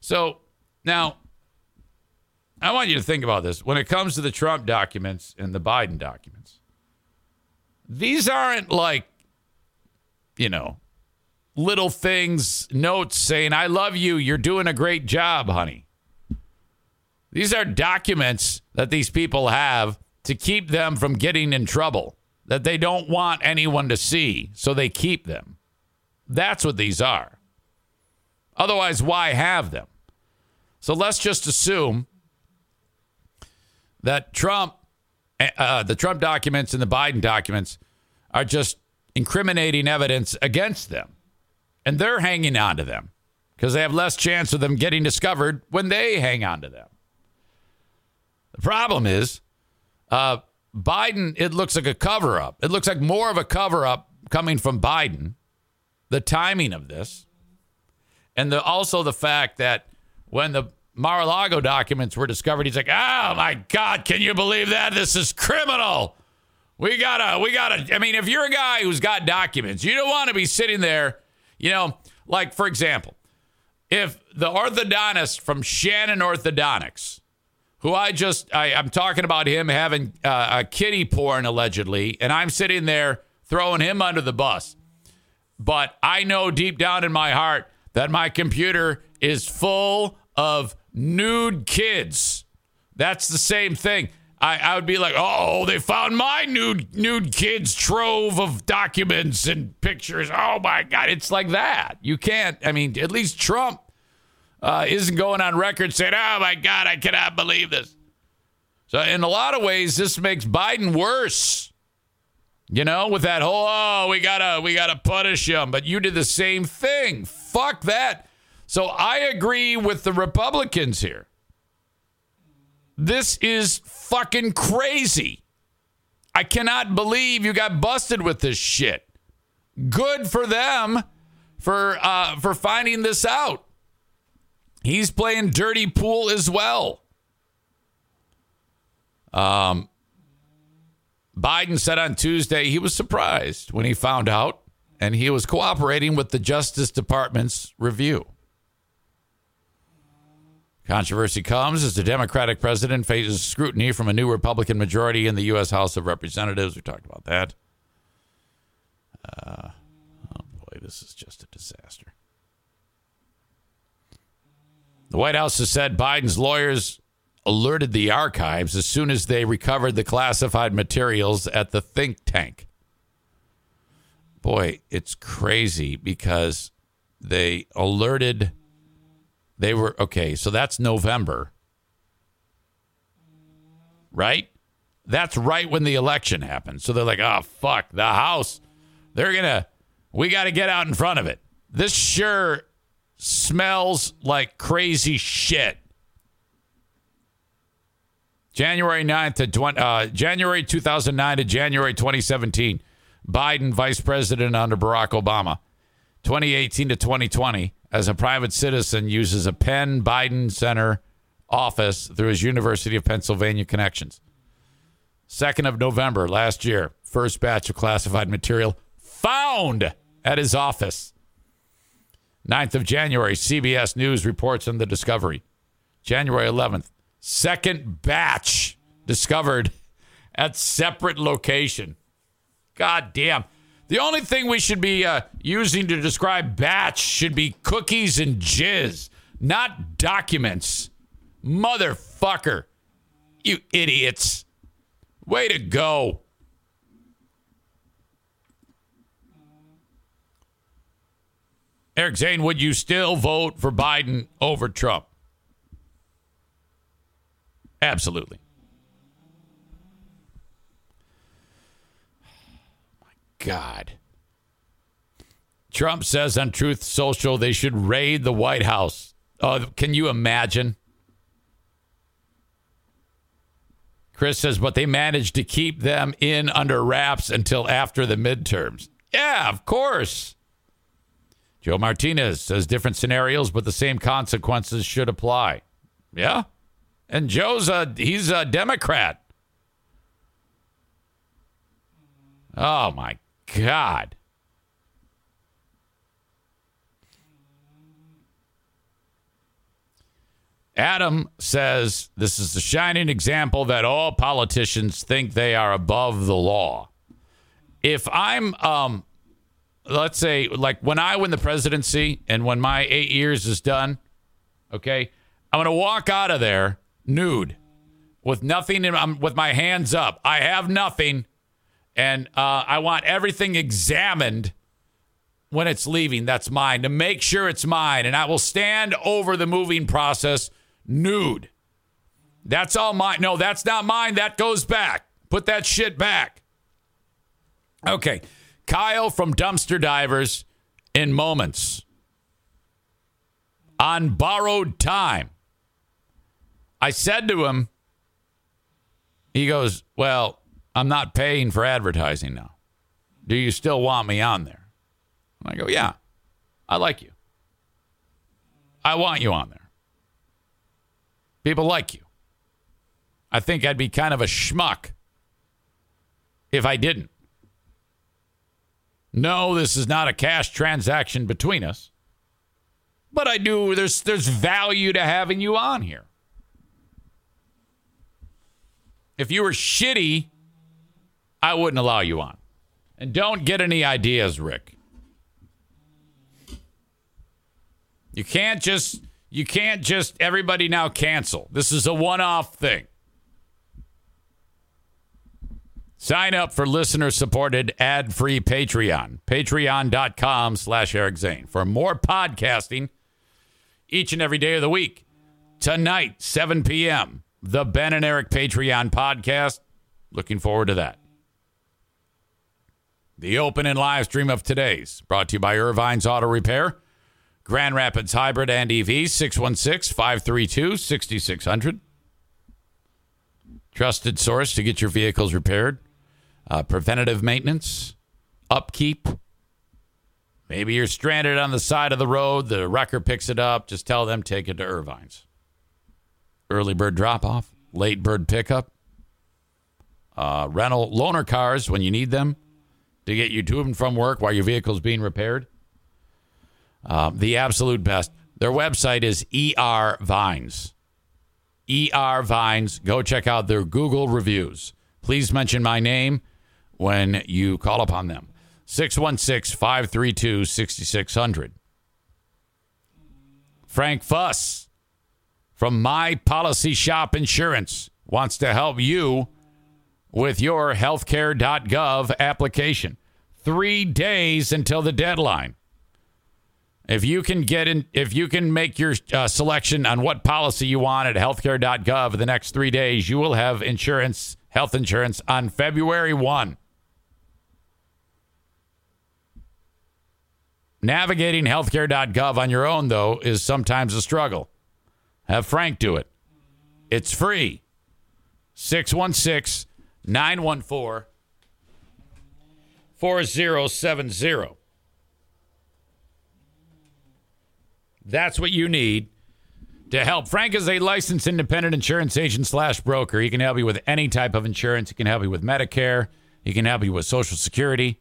So now, I want you to think about this. When it comes to the Trump documents and the Biden documents, these aren't like, you know, little things, notes saying, I love you. You're doing a great job, honey. These are documents that these people have to keep them from getting in trouble that they don't want anyone to see, so they keep them. That's what these are. Otherwise, why have them? So let's just assume that Trump, uh, the Trump documents and the Biden documents are just incriminating evidence against them. And they're hanging on to them because they have less chance of them getting discovered when they hang on to them. The problem is uh, Biden, it looks like a cover up. It looks like more of a cover up coming from Biden the timing of this, and the, also the fact that when the Mar-a-Lago documents were discovered, he's like, "Oh my God, can you believe that? This is criminal. We gotta, we gotta. I mean, if you're a guy who's got documents, you don't want to be sitting there, you know, like for example, if the orthodontist from Shannon Orthodontics, who I just, I, I'm talking about him having uh, a kitty porn allegedly, and I'm sitting there throwing him under the bus. But I know deep down in my heart that my computer is full of nude kids. That's the same thing. I, I would be like, oh, they found my nude nude kids trove of documents and pictures. Oh my God, it's like that. You can't. I mean, at least Trump uh, isn't going on record saying, oh my God, I cannot believe this. So in a lot of ways, this makes Biden worse. You know, with that whole oh, we gotta we gotta punish him, but you did the same thing. Fuck that. So I agree with the Republicans here. This is fucking crazy. I cannot believe you got busted with this shit. Good for them for uh, for finding this out. He's playing dirty pool as well. Um, Biden said on Tuesday he was surprised when he found out, and he was cooperating with the Justice Department's review. Controversy comes as the Democratic president faces scrutiny from a new Republican majority in the U.S. House of Representatives. We talked about that. Uh, oh boy, this is just a disaster. The White House has said Biden's lawyers alerted the archives as soon as they recovered the classified materials at the think tank. Boy, it's crazy because they alerted they were okay, so that's November. Right? That's right when the election happened. So they're like, "Oh fuck, the house. They're going to we got to get out in front of it." This sure smells like crazy shit. January 9th to 20, uh, January 2009 to January 2017. Biden vice president under Barack Obama. 2018 to 2020 as a private citizen uses a Penn Biden Center office through his University of Pennsylvania connections. 2nd of November last year, first batch of classified material found at his office. 9th of January, CBS News reports on the discovery. January 11th, second batch discovered at separate location. God damn. The only thing we should be uh, using to describe batch should be cookies and jizz, not documents. Motherfucker. You idiots. Way to go. Eric Zane, would you still vote for Biden over Trump? Absolutely. God. Trump says on Truth Social they should raid the White House. Oh, can you imagine? Chris says, but they managed to keep them in under wraps until after the midterms. Yeah, of course. Joe Martinez says different scenarios, but the same consequences should apply. Yeah. And Joe's a he's a Democrat. Oh my God. Adam says this is the shining example that all politicians think they are above the law. If I'm, um, let's say, like when I win the presidency and when my eight years is done, okay, I'm going to walk out of there nude with nothing in, I'm with my hands up. I have nothing and uh, I want everything examined when it's leaving. That's mine to make sure it's mine. And I will stand over the moving process nude. That's all mine. No, that's not mine. That goes back. Put that shit back. Okay. Kyle from Dumpster Divers in moments on borrowed time. I said to him, he goes, Well, I'm not paying for advertising now. Do you still want me on there? And I go, Yeah, I like you. I want you on there. People like you. I think I'd be kind of a schmuck if I didn't. No, this is not a cash transaction between us. But I do there's there's value to having you on here. If you were shitty, I wouldn't allow you on. And don't get any ideas, Rick. You can't just you can't just everybody now cancel. This is a one-off thing. Sign up for listener-supported ad-free Patreon. Patreon.com slash Eric Zane for more podcasting each and every day of the week. Tonight, 7 p.m., the Ben and Eric Patreon podcast. Looking forward to that. The open and live stream of today's brought to you by Ervine's Auto Repair. Grand Rapids Hybrid and EV 616 532 6600. Trusted source to get your vehicles repaired. Uh, preventative maintenance, upkeep. Maybe you're stranded on the side of the road. The wrecker picks it up. Just tell them take it to Ervine's. Early bird drop off, late bird pickup, uh, rental loaner cars when you need them to get you to and from work while your vehicle's being repaired. Uh, the absolute best. Their website is ER Vines. ER Vines. Go check out their Google reviews. Please mention my name when you call upon them. 616 532 6600. Frank Fuss from My Policy Shop Insurance wants to help you with your healthcare.gov application. Three days until the deadline. If you can get in, if you can make your uh, selection on what policy you want at healthcare.gov the next three days, you will have insurance, health insurance on February 1. Navigating healthcare.gov on your own, though, is sometimes a struggle. Have Frank do it. It's free. 616 914 4070. That's what you need to help. Frank is a licensed independent insurance agent slash broker. He can help you with any type of insurance. He can help you with Medicare. He can help you with Social Security.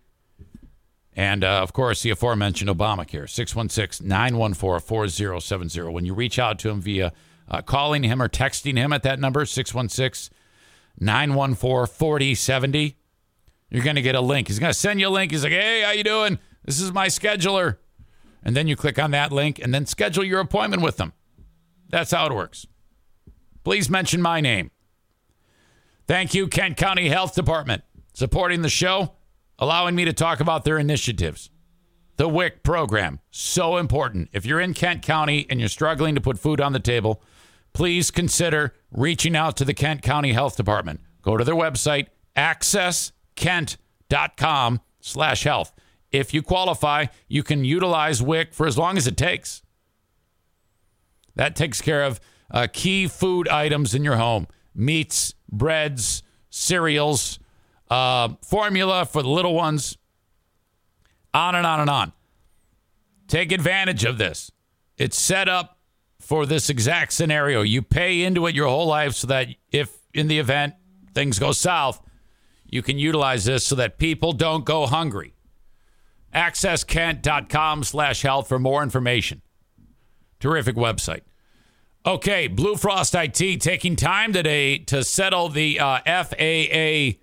And uh, of course, the aforementioned Obamacare, 616 914 4070. When you reach out to him via uh, calling him or texting him at that number, 616 914 4070, you're going to get a link. He's going to send you a link. He's like, hey, how you doing? This is my scheduler. And then you click on that link and then schedule your appointment with them. That's how it works. Please mention my name. Thank you, Kent County Health Department, supporting the show allowing me to talk about their initiatives. The WIC program, so important. If you're in Kent County and you're struggling to put food on the table, please consider reaching out to the Kent County Health Department. Go to their website, accesskent.com slash health. If you qualify, you can utilize WIC for as long as it takes. That takes care of uh, key food items in your home meats, breads, cereals, uh, formula for the little ones, on and on and on. Take advantage of this. It's set up for this exact scenario. You pay into it your whole life so that if in the event things go south, you can utilize this so that people don't go hungry. AccessKent.com slash health for more information. Terrific website. Okay, Blue Frost IT taking time today to settle the uh, FAA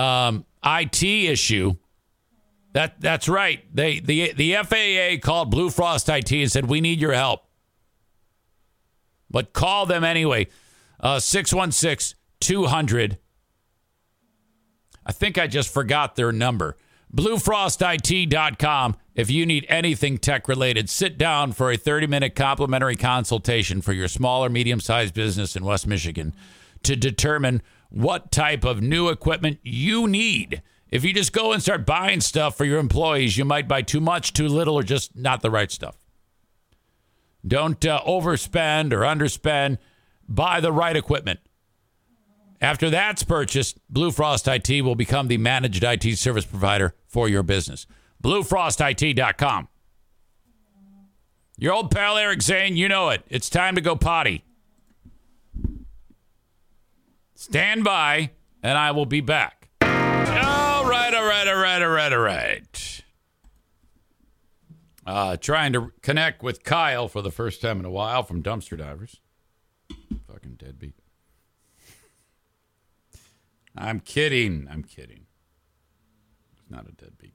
um, IT issue. That that's right. They the the FAA called Blue Frost IT and said we need your help. But call them anyway. Uh 616 200 I think I just forgot their number. BlueFrostIT.com. If you need anything tech related, sit down for a 30 minute complimentary consultation for your small or medium sized business in West Michigan to determine what type of new equipment you need. If you just go and start buying stuff for your employees, you might buy too much, too little, or just not the right stuff. Don't uh, overspend or underspend. Buy the right equipment. After that's purchased, Blue Frost IT will become the managed IT service provider for your business. bluefrostit.com. Your old pal Eric Zane, you know it. It's time to go potty. Stand by, and I will be back. All right, all right, all right, all right, all right. Uh, trying to connect with Kyle for the first time in a while from Dumpster Divers. Fucking deadbeat. I'm kidding. I'm kidding. He's not a deadbeat.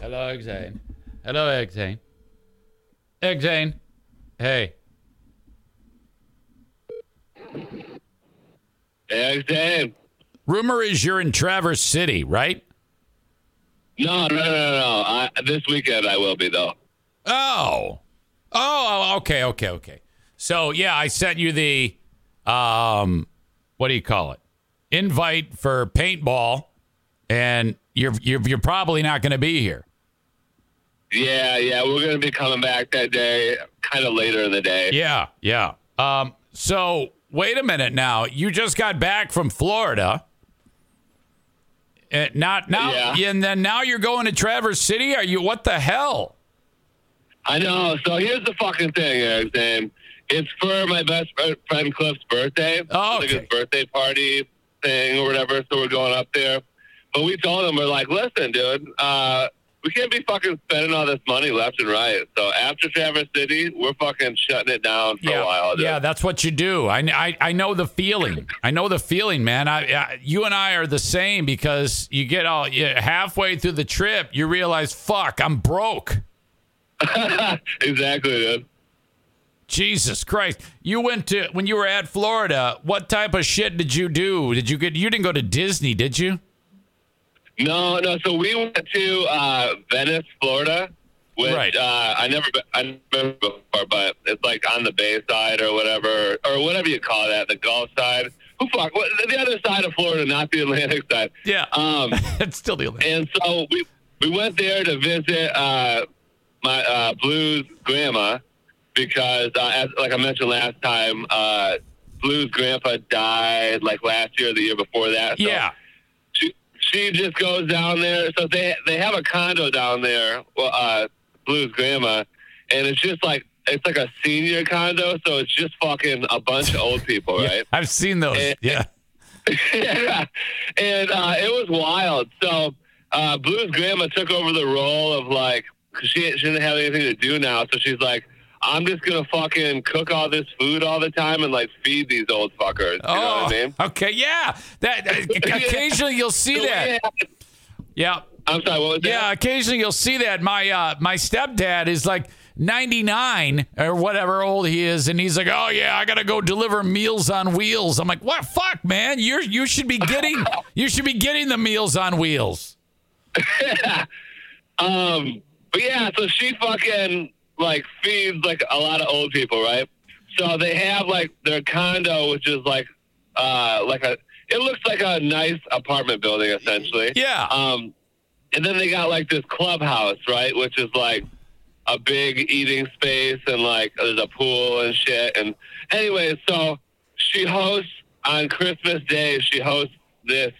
Hello, Exane. Hello, Exane. Exane. Hey. Dan. Rumor is you're in Traverse City, right? No, no, no, no. no. I, this weekend I will be though. Oh. Oh, okay, okay, okay. So, yeah, I sent you the um what do you call it? Invite for paintball and you're you're you're probably not going to be here. Yeah, yeah. We're gonna be coming back that day, kind of later in the day. Yeah, yeah. Um so, wait a minute now. You just got back from Florida. And not now Yeah. and then now you're going to Traverse City? Are you what the hell? I know. So here's the fucking thing, Eric. Dan. It's for my best friend Cliff's birthday. Oh, okay. like his birthday party thing or whatever. So we're going up there. But we told him we're like, listen, dude, uh, we can't be fucking spending all this money left and right. So after Traverse City, we're fucking shutting it down for yeah, a while. Dude. yeah, that's what you do. I, I, I know the feeling. I know the feeling, man. I, I, you and I are the same because you get all you, halfway through the trip, you realize, fuck, I'm broke. [laughs] exactly, dude. Jesus Christ! You went to when you were at Florida. What type of shit did you do? Did you get? You didn't go to Disney, did you? No, no. So we went to uh, Venice, Florida, which Right. uh, I never, been, I never been before, but it's like on the Bay side or whatever, or whatever you call that, the Gulf side. Who fuck? What, the other side of Florida, not the Atlantic side. Yeah. Um, [laughs] it's still the Atlantic. and so we we went there to visit uh, my uh, Blues grandma because, uh, as, like I mentioned last time, uh, Blues grandpa died like last year, or the year before that. So Yeah. She just goes down there. So they they have a condo down there, well, uh, Blue's grandma, and it's just like it's like a senior condo. So it's just fucking a bunch of old people, [laughs] Yeah, right? I've seen those. Eh, Yeah. yeah. [laughs] And uh, it was wild. So uh, Blue's grandma took over the role of like, 'cause she, she didn't have anything to do now. So she's like, I'm just going to fucking cook all this food all the time and like feed these old fuckers. You know Oh, what I mean? okay. Yeah. That [laughs] occasionally you'll see that. Yeah. I'm sorry, what was that? Yeah, occasionally you'll see that. My uh, my stepdad is like 99 or whatever old he is, and he's like, "Oh yeah, I gotta go deliver Meals on Wheels." I'm like, "What? Fuck, man! You you should be getting you should be getting the Meals on Wheels." [laughs] Um, but yeah, so she fucking like feeds like a lot of old people, right? So they have like their condo, which is like uh like a it looks like a nice apartment building essentially. Yeah. Um, and then they got like this clubhouse, right, which is like a big eating space and like there's a pool and shit. And anyway, so she hosts on Christmas Day. She hosts this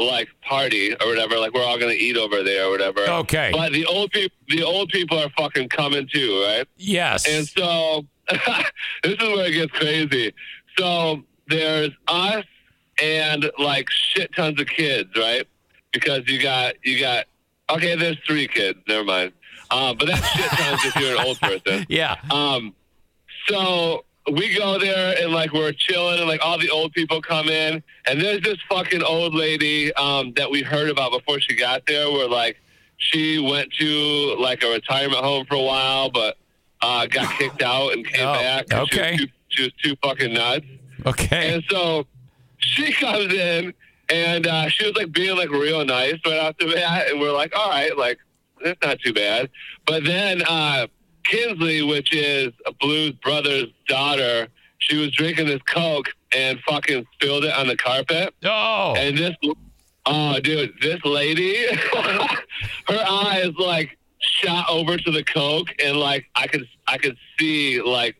like party or whatever. Like we're all gonna eat over there or whatever. Okay. But the old people, the old people are fucking coming too, right? Yes. And so [laughs] this is where it gets crazy. So there's us and like shit tons of kids, right? Because you got you got okay, there's three kids, never mind. Uh, but that's shit tons if you're an old person. [laughs] yeah. Um, so we go there and like we're chilling and like all the old people come in and there's this fucking old lady um, that we heard about before she got there where like she went to like a retirement home for a while but uh, got [laughs] kicked out and came Oh, back. She okay. was, too, she was too fucking nuts. Okay. And so she [laughs] comes in and uh, she was like being like real nice right off the bat. And we're like, all right, like, that's not too bad. But then uh, Kinsley, which is a Blue's brother's daughter, she was drinking this Coke and fucking spilled it on the carpet. Oh. And this, oh, dude, this lady, [laughs] her eyes like shot over to the Coke, and like I could, I could see like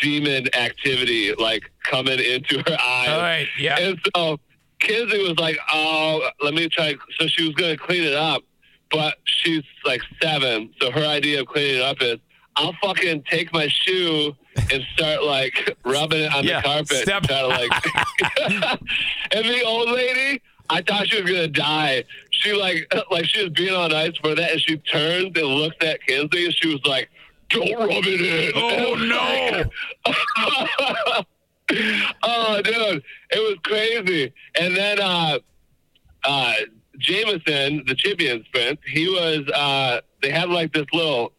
demon activity like coming into her eyes. All right. Yeah. And so Kinsey was like, "Oh, let me try." So she was going to clean it up, but she's like seven, so her idea of cleaning it up is, "I'll fucking take my shoe and start like rubbing it on Yeah, the carpet, step- and try to like." [laughs] and the old lady, I thought she was gonna die. She like [laughs] like she was being on ice for that, and she turns and looks at Kinsey, and she was like, "Don't rub it in." Oh [laughs] no! oh, dude, it was crazy. And then uh, uh, Jameson, the champion sprint, he was. Uh, they had like this little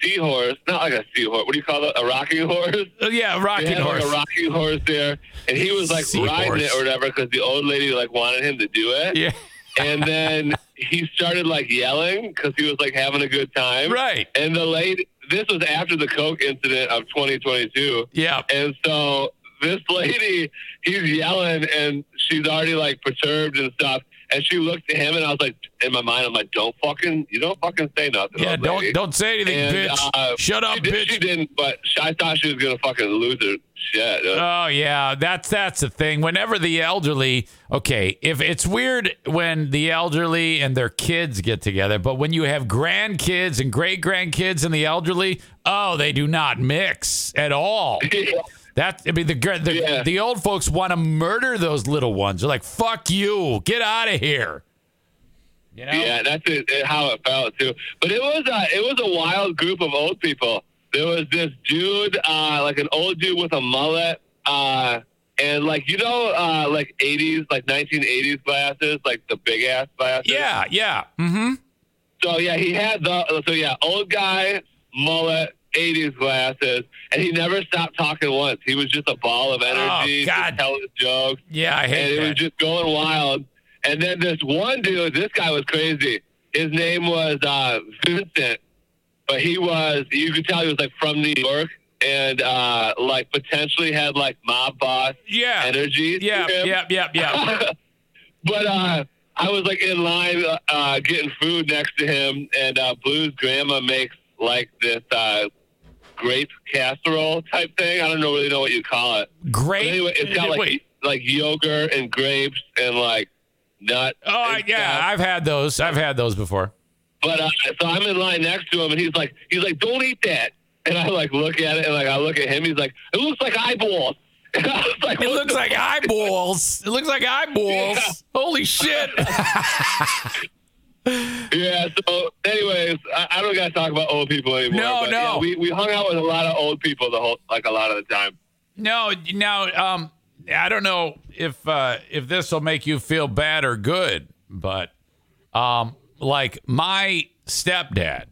seahorse, not like a seahorse. What do you call it? A rocking horse. Uh, yeah, rocking had horse. like a rocking horse there, and he was like Seahorse. riding it or whatever because the old lady like wanted him to do it. yeah, And then he started like yelling because he was like having a good time. right. And the lady, this was after the Coke incident of 2022. Yeah, And so this lady, he's yelling and she's already like perturbed and stuff. And she looked at him and I was like, in my mind, I'm like, don't fucking, you don't fucking say nothing. yeah. Don't lady." don't say anything, And, bitch. uh, Shut up, she, did, bitch. she didn't, but I thought she was going to fucking lose her shit. Oh yeah, that's that's the thing. Whenever the elderly, okay, if it's weird when the elderly and their kids get together, but when you have grandkids and great grandkids and the elderly, oh, they do not mix at all. [laughs] That I mean, the the, Yeah. the old folks want to murder those little ones. They're like, "Fuck you, get out of here." You know? Yeah, that's it, it- how it felt too. But it was a it was a wild group of old people. There was this dude, uh, like an old dude with a mullet, uh, and like you know, uh, like eighties, like nineteen eighties glasses, like the big ass glasses. yeah, yeah. Mm-hmm. So yeah, he had the so yeah, old guy, mullet, eighties glasses, and he never stopped talking once. He was just a ball of energy, Oh, God. telling jokes Yeah, I hate it And it was just going wild. And then this one dude, this guy was crazy. His name was uh, Vincent, but he was you could tell he was like from New York and uh, like potentially had like mob boss yeah, energy. yeah, yeah, yeah, yeah. [laughs] but uh, I was like in line uh, getting food next to him, and uh, Blue's grandma makes like this uh, grape casserole type thing. I don't know really know what you call it. But Great. anyway, it's got like Wait. like yogurt and grapes and like nut. Oh yeah, stuff. I've had those. I've had those before. But uh, so I'm in line next to him, and he's like, he's like, don't eat that. And I like look at it, and like I look at him, he's like, it looks like eyeballs. [laughs] And I was like, It looks like eyeballs. It looks like eyeballs. [laughs] Yeah. Holy shit. [laughs] Yeah. So, anyways, I, I don't gotta talk about old people anymore. No, but, no. yeah, we we hung out with a lot of old people the whole like a lot of the time. no, now um I don't know if uh if this will make you feel bad or good, but um like my stepdad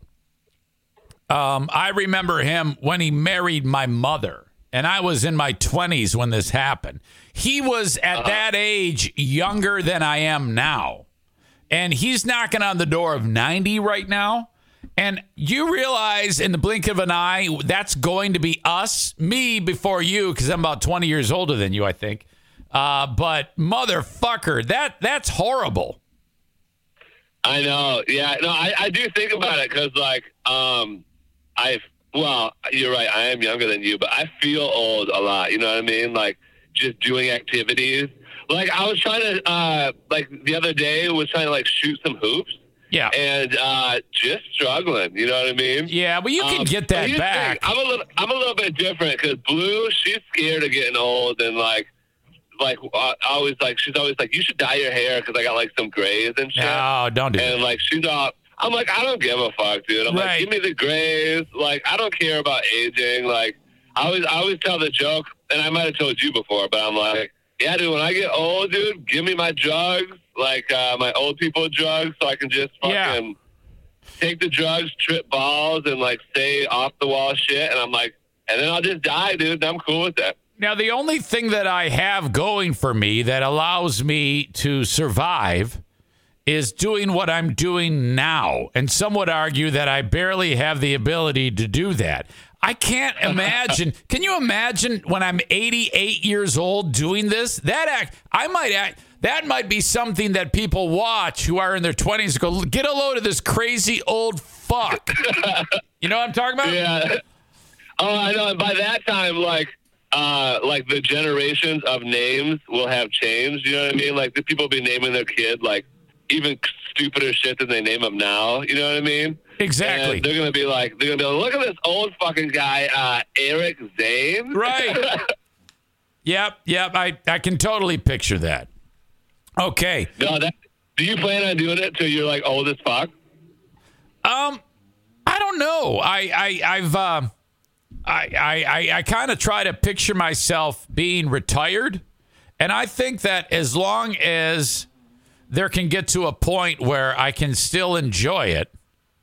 um I remember him when he married my mother and I was in my 20s when this happened. He was at that age younger than I am now. And he's knocking on the door of 90 right now. And you realize in the blink of an eye, that's going to be us, me before you, because I'm about 20 years older than you, I think. Uh, but motherfucker, that that's horrible. I know. Yeah. No, I, I do think about it because, like, um, I, well, you're right. I am younger than you, but I feel old a lot. You know what I mean? Like, just doing activities. Like, I was trying to, uh, like, the other day was trying to, like, shoot some hoops Yeah. and, uh, just struggling. You know what I mean? Yeah, but you can Um, get that back. I'm a little, I'm a little bit different because Blue, she's scared of getting old and like, like uh, always like she's always like, you should dye your hair because I got like some grays and shit. No, don't do And that. And like she's all, I'm like, I don't give a fuck, dude. I'm Right. like, give me the grays. Like, I don't care about aging. Like, I always, I always tell the joke, and I might have told you before, but I'm like, yeah, dude. When I get old, dude, give me my drugs, like uh, my old people drugs, so I can just fucking Yeah. take the drugs, trip balls, and like say off the wall shit. And I'm like, and then I'll just die, dude. And I'm cool with that. Now, the only thing that I have going for me that allows me to survive is doing what I'm doing now. And some would argue that I barely have the ability to do that. I can't imagine. [laughs] Can you imagine when I'm 88 years old doing this? That act, I might act. That might be something that people watch who are in their 20s go, get a load of this crazy old fuck. [laughs] you know what I'm talking about? Yeah. Oh, I know. By that time, like, uh, like the generations of names will have changed. You know what I mean? Like the people will be naming their kid like even stupider shit than they name them now. You know what I mean? Exactly. And they're gonna be like, they're gonna be like, look at this old fucking guy, uh, Eric Zane. Right. [laughs] yep, yep. I, I can totally picture that. Okay. no, that. Do you plan on doing it till you're like old as fuck? Um, I don't know. I, I, I've, uh, I, I, I, I kind of try to picture myself being retired, and I think that as long as there can get to a point where I can still enjoy it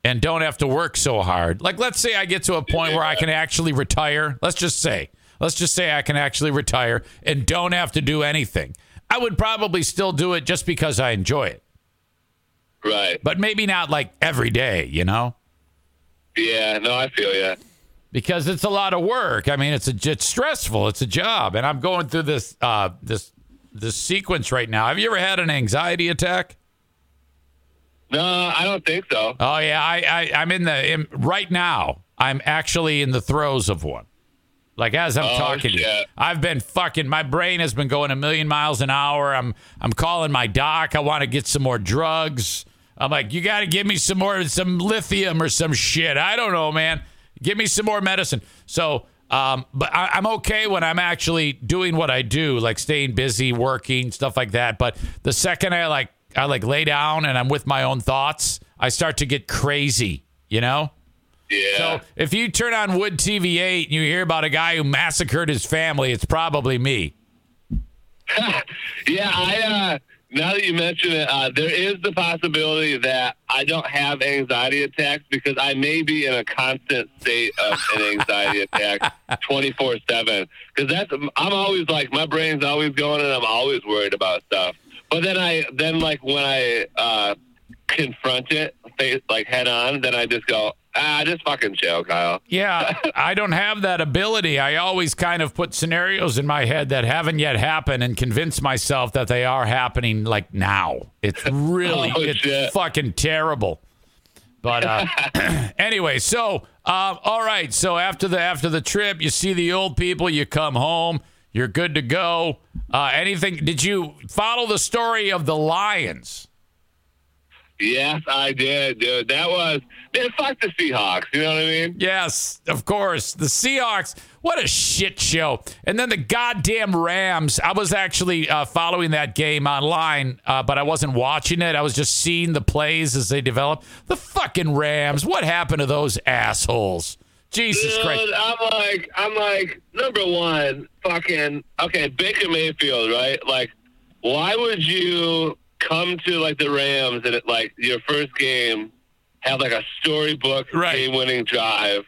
and don't have to work so hard. Like, let's say I get to a point where I can actually retire. Let's just say, let's just say I can actually retire and don't have to do anything. I would probably still do it just because I enjoy it, Right. but maybe not like every day, you know? Yeah. No, I feel ya. because it's a lot of work. I mean, it's a it's stressful. It's a job, and I'm going through this uh, this this sequence right now. Have you ever had an anxiety attack? No, I don't think so. Oh yeah, I, I I'm in the in, right now. I'm actually in the throes of one. Like as I'm Oh, talking to you. I've been fucking. My brain has been going a million miles an hour. I'm I'm calling my doc. I want to get some more drugs. I'm like, you got to give me some more, some lithium or some shit. I don't know, man. Give me some more medicine. So, um, but I, I'm okay when I'm actually doing what I do, like staying busy, working, stuff like that. But the second I like, I like lay down and I'm with my own thoughts, I start to get crazy. You know. Yeah. So if you turn on Wood TV 8 and you hear about a guy who massacred his family, it's probably me. [laughs] Yeah, I. Uh, now that you mention it, uh, there is the possibility that I don't have anxiety attacks because I may be in a constant state of an anxiety attack, [laughs] twenty four seven. Because that's I'm always like my brain's always going and I'm always worried about stuff. But then I then like when I uh, confront it face like head on, then I just go ah, just fucking chill, Kyle. Yeah, [laughs] I don't have that ability. I always kind of put scenarios in my head that haven't yet happened and convince myself that they are happening like now. It's [laughs] really Oh, it's shit. fucking terrible. But uh, [laughs] [clears throat] anyway, so uh, all right. So after the after the trip, you see the old people. You come home. You're good to go. Uh, anything? Did you follow the story of the Lions? Yes, I did, dude. That was man. Fuck the Seahawks. You know what I mean? Yes, of course. The Seahawks, what a shit show. And then the goddamn Rams. I was actually uh, following that game online, uh, but I wasn't watching it. I was just seeing the plays as they develop. The fucking Rams. What happened to those assholes? Jesus Dude, Christ. I'm like, I'm like, number one, fucking, okay, Baker Mayfield, right? Like, why would you come to like the Rams and it, like your first game have like a storybook Right. game-winning drive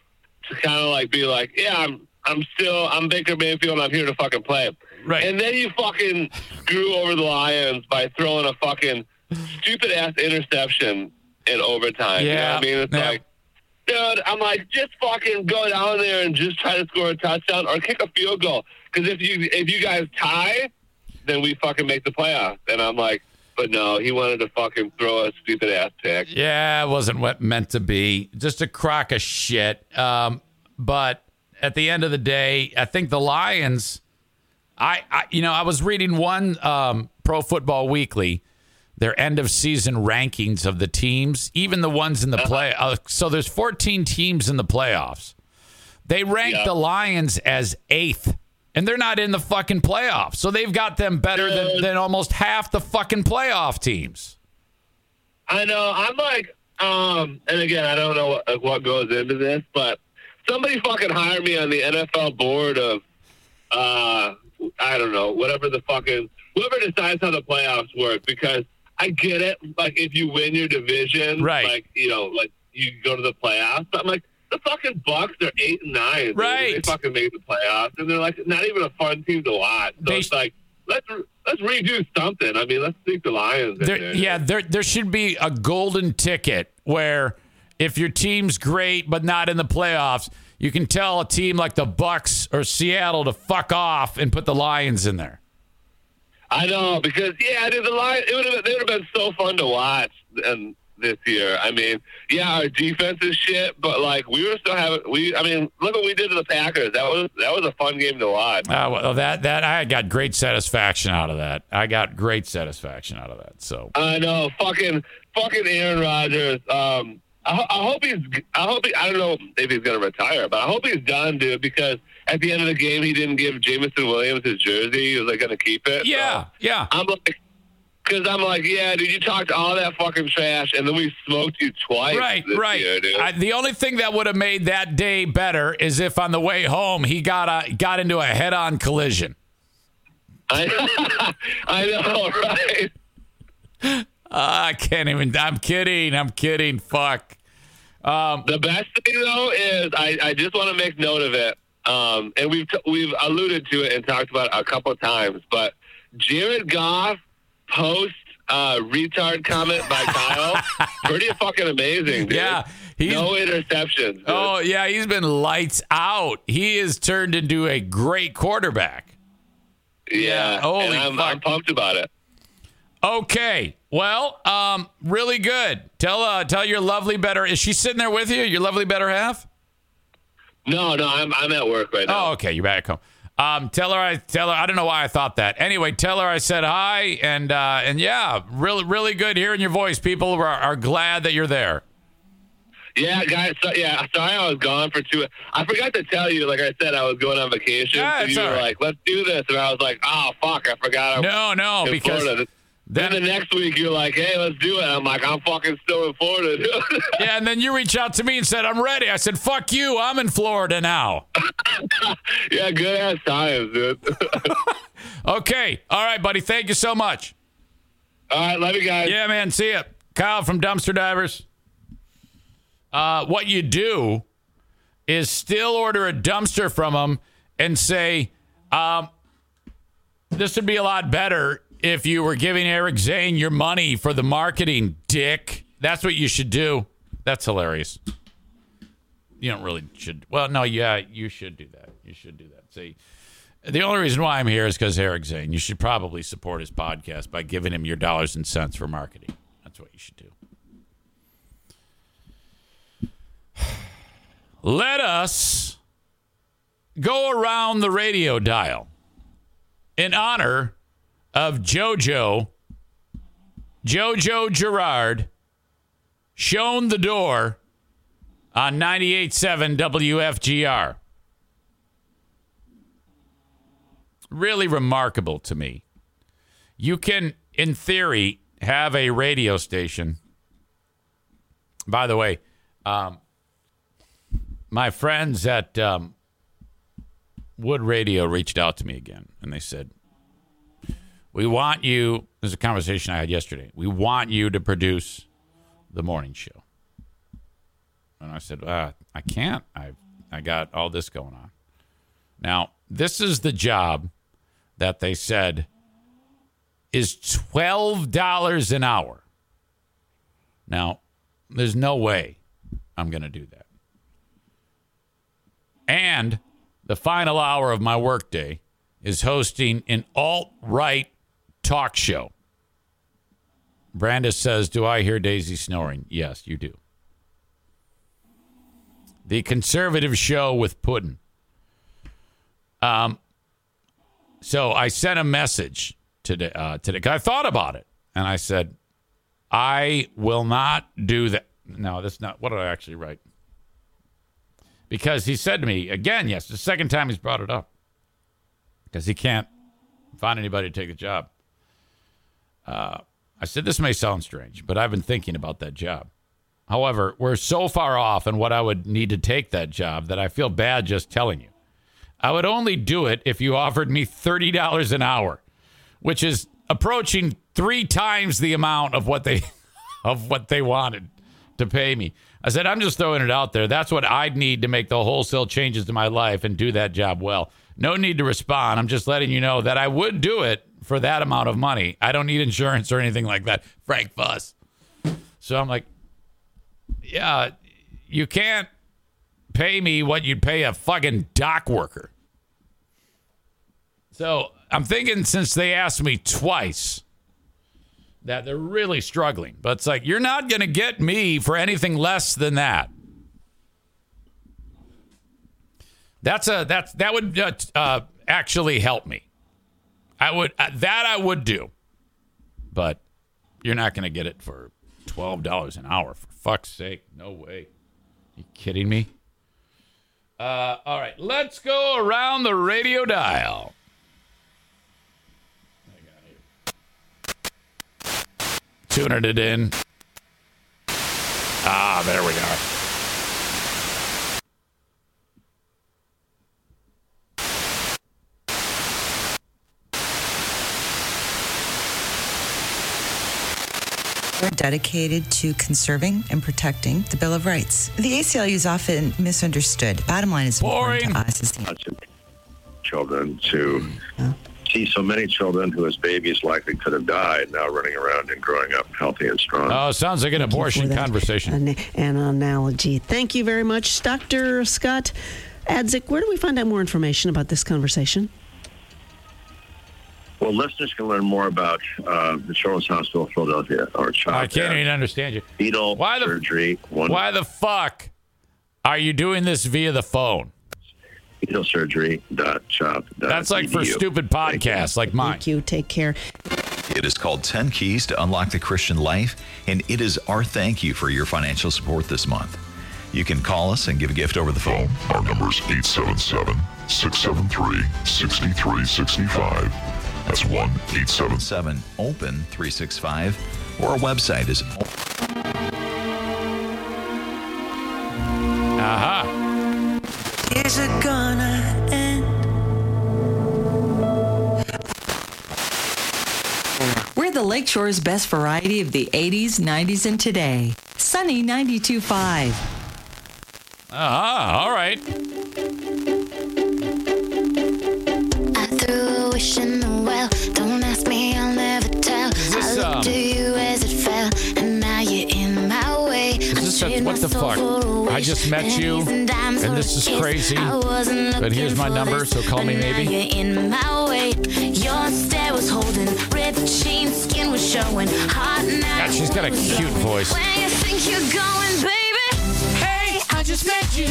to kind of like be like, yeah, I'm, I'm still, I'm Baker Mayfield, and I'm here to fucking play. Right. And then you fucking screw over the Lions by throwing a fucking stupid ass interception in overtime. You know Yeah, I mean? It's yeah. like, dude, I'm like, just fucking go down there and just try to score a touchdown or kick a field goal. Because if you if you guys tie, then we fucking make the playoffs. And I'm like, but no, he wanted to fucking throw a stupid ass pick. Yeah, it wasn't what meant to be. Just a crock of shit. Um, but at the end of the day, I think the Lions. I, I you know, I was reading one um, Pro Football Weekly, their end of season rankings of the teams, even the ones in the play. Uh, so there's 14 teams in the playoffs. They ranked Yeah. the Lions as eighth, and they're not in the fucking playoffs. So they've got them better than, than almost half the fucking playoff teams. I know. I'm like, um, and again, I don't know what, what goes into this, but somebody fucking hire me on the NFL board of, uh, I don't know, whatever the fucking whoever decides how the playoffs work because I get it. Like if you win your division, Right. Like you know, like you go to the playoffs. But I'm like. The fucking Bucks are eight and nine. Right. They fucking made the playoffs, and they're like not even a fun team to watch. So They- it's like let's let's redo something. I mean, let's sneak the Lions. in There, there. yeah, there there should be a golden ticket where if your team's great but not in the playoffs, you can tell a team like the Bucks or Seattle to fuck off and put the Lions in there. I know because yeah, dude, the line it would have they would have been so fun to watch, and this year. I mean, yeah, our defense is shit, but like we were still having we. I mean, look what we did to the Packers. That was that was a fun game to watch. Uh, well, that that I got great satisfaction out of that. I got great satisfaction out of that. So I know, fucking fucking Aaron Rodgers. Um, I, I hope he's. I hope he. I don't know if he's gonna retire, but I hope he's done, dude. Because at the end of the game, he didn't give Jameson Williams his jersey. He was like gonna keep it. yeah, So yeah. I'm like, because I'm like, yeah, dude, you talked all that fucking trash, and then we smoked you twice. Right, right. Year, dude. I, the only thing that would have made that day better is if on the way home he got a got into a head-on collision. I, [laughs] I know, right? I can't even. I'm kidding. I'm kidding. Fuck. Um, The best thing though is I, I just want to make note of it, um, and we've t- we've alluded to it and talked about it a couple times. But Jared Goff post uh, retard comment by [laughs] Kyle, pretty fucking amazing, dude. Yeah, he's- no interceptions. dude. oh yeah, he's been lights out. He is turned into a great quarterback. yeah. holy and I'm, fuck. I'm pumped about it. Okay. Well, um, really good. Tell uh, tell your lovely better. Is she sitting there with you? Your lovely better half? No, no, I'm I'm at work right now. Oh, okay. You're back home. Um, tell her I tell her I don't know why I thought that. Anyway, tell her I said hi and uh, and yeah, really really good hearing your voice. People are, are glad that you're there. Yeah, guys. So, yeah, sorry I was gone for two. I forgot to tell you. Like I said, I was going on vacation. Yeah, so you were right. like, "Let's do this," and I was like, "Oh fuck, I forgot." I No, no, because Florida. Then the next week you're like, "Hey, let's do it." I'm like, "I'm fucking still in Florida." [laughs] yeah, and then you reach out to me and said I'm ready. I said fuck you. I'm in Florida now. [laughs] yeah, good ass times, dude. [laughs] Okay. All right, buddy. Thank you so much. All right, love you guys. Yeah, man. See ya. Kyle from Dumpster Divers. Uh, what you do is still order a dumpster from them and say, um, this would be a lot better if you were giving Eric Zane your money for the marketing, dick. That's what you should do. That's hilarious. You don't really should. Well, no, yeah, you should do that. You should do that. See, the only reason why I'm here is because Eric Zane. You should probably support his podcast by giving him your dollars and cents for marketing. That's what you should do. [sighs] Let us go around the radio dial in honor of JoJo, JoJo Girard, shown the door on 98.7 WFGR. Really remarkable to me. You can, in theory, have a radio station. By the way, um, my friends at um, Wood Radio reached out to me again, and they said, "We want you." This is a conversation I had yesterday. We want you to produce the morning show. And I said, uh, "I can't. I I got all this going on." Now, this is the job that they said is twelve dollars an hour. Now, there's no way I'm going to do that. And the final hour of my workday is hosting an alt right talk show. Brandis says, Do I hear Daisy snoring? Yes, you do. The conservative show with Puddin. Um, so I sent a message today. Uh, today, I thought about it, and I said, I will not do that. No, that's not. What did I actually write? because he said to me again, yes, the second time he's brought it up, because he can't find anybody to take the job. Uh, I said, this may sound strange, but I've been thinking about that job. However, we're so far off in what I would need to take that job that I feel bad just telling you. I would only do it if you offered me $30 an hour, which is approaching three times the amount of what they [laughs] of what they wanted to pay me. I said, I'm just throwing it out there. That's what I'd need to make the wholesale changes to my life and do that job well. No need to respond. I'm just letting you know that I would do it for that amount of money. I don't need insurance or anything like that. Frank Fuss. So I'm like, yeah, you can't pay me what you'd pay a fucking dock worker. So I'm thinking since they asked me twice, that they're really struggling. But it's like you're not going to get me for anything less than that. That's a that's that would uh, uh, actually help me. I would uh, that I would do, but you're not going to get it for twelve dollars an hour. For fuck's sake, no way. you kidding me? Uh, all right, let's go around the radio dial. Tuning it in. Ah, there we are. We're dedicated to conserving and protecting the Bill of Rights. The ACLU is often misunderstood. Bottom line is important Boring. to us is the children to see so many children who, as babies, likely could have died now running around and growing up healthy and strong. Oh, sounds like an abortion conversation. An, an analogy. Thank you very much, Dr. Scott Adzick. Where do we find out more information about this conversation? Well, listeners can learn more about uh, the Children's Hospital of Philadelphia or child I can't death, even understand you. fetal Why the- surgery. One Why the fuck are you doing this via the phone? fetal surgery dot chop. That's like for stupid podcasts like mine. Thank you. Take care. It is called 10 Keys to Unlock the Christian Life, and it is our thank you for your financial support this month. You can call us and give a gift over the phone. Our number is 877 673 6365. That's 1 877 7 Open 365, or our website is Aha. Is it gonna end? We're the Lakeshore's best variety of the 80s, 90s, and today. Sunny 92.5. Aha. All right. I threw a wish in the well. Don't ask me, I'll never tell. this, I looked um, to you as it fell, and now you're in my way. Is this a- what the fuck? I just met you, and this is crazy, but here's my number, so call me maybe. You're in my way. Your stare was holding, ripped jeans, skin was showing. Hot now. God, she's got a cute voice. Where you think you're going, baby? Hey, I just met you,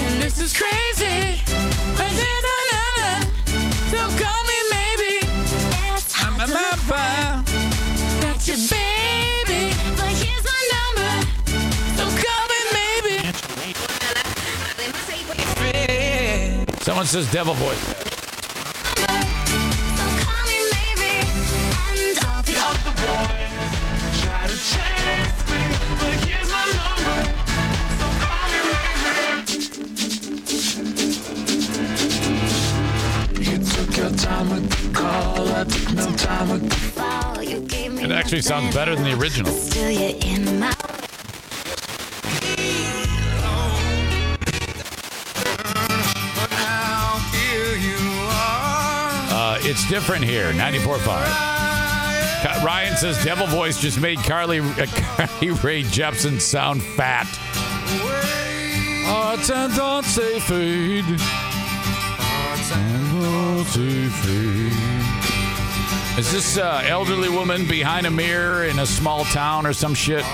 and this is crazy. But then another, so call me maybe. To look at your baby, but here's my number, so call me maybe. Someone says devil voice. Fall, you gave me It actually sounds better than the original. Still you're in my it's different here. 94.5. Ca- Ryan says devil voice just made Carly, uh, [laughs] Carly Rae Jepsen sound fat. Arts and thoughts they fade. Arts and thoughts they fade. Is this uh, elderly woman behind a mirror in a small town or some shit?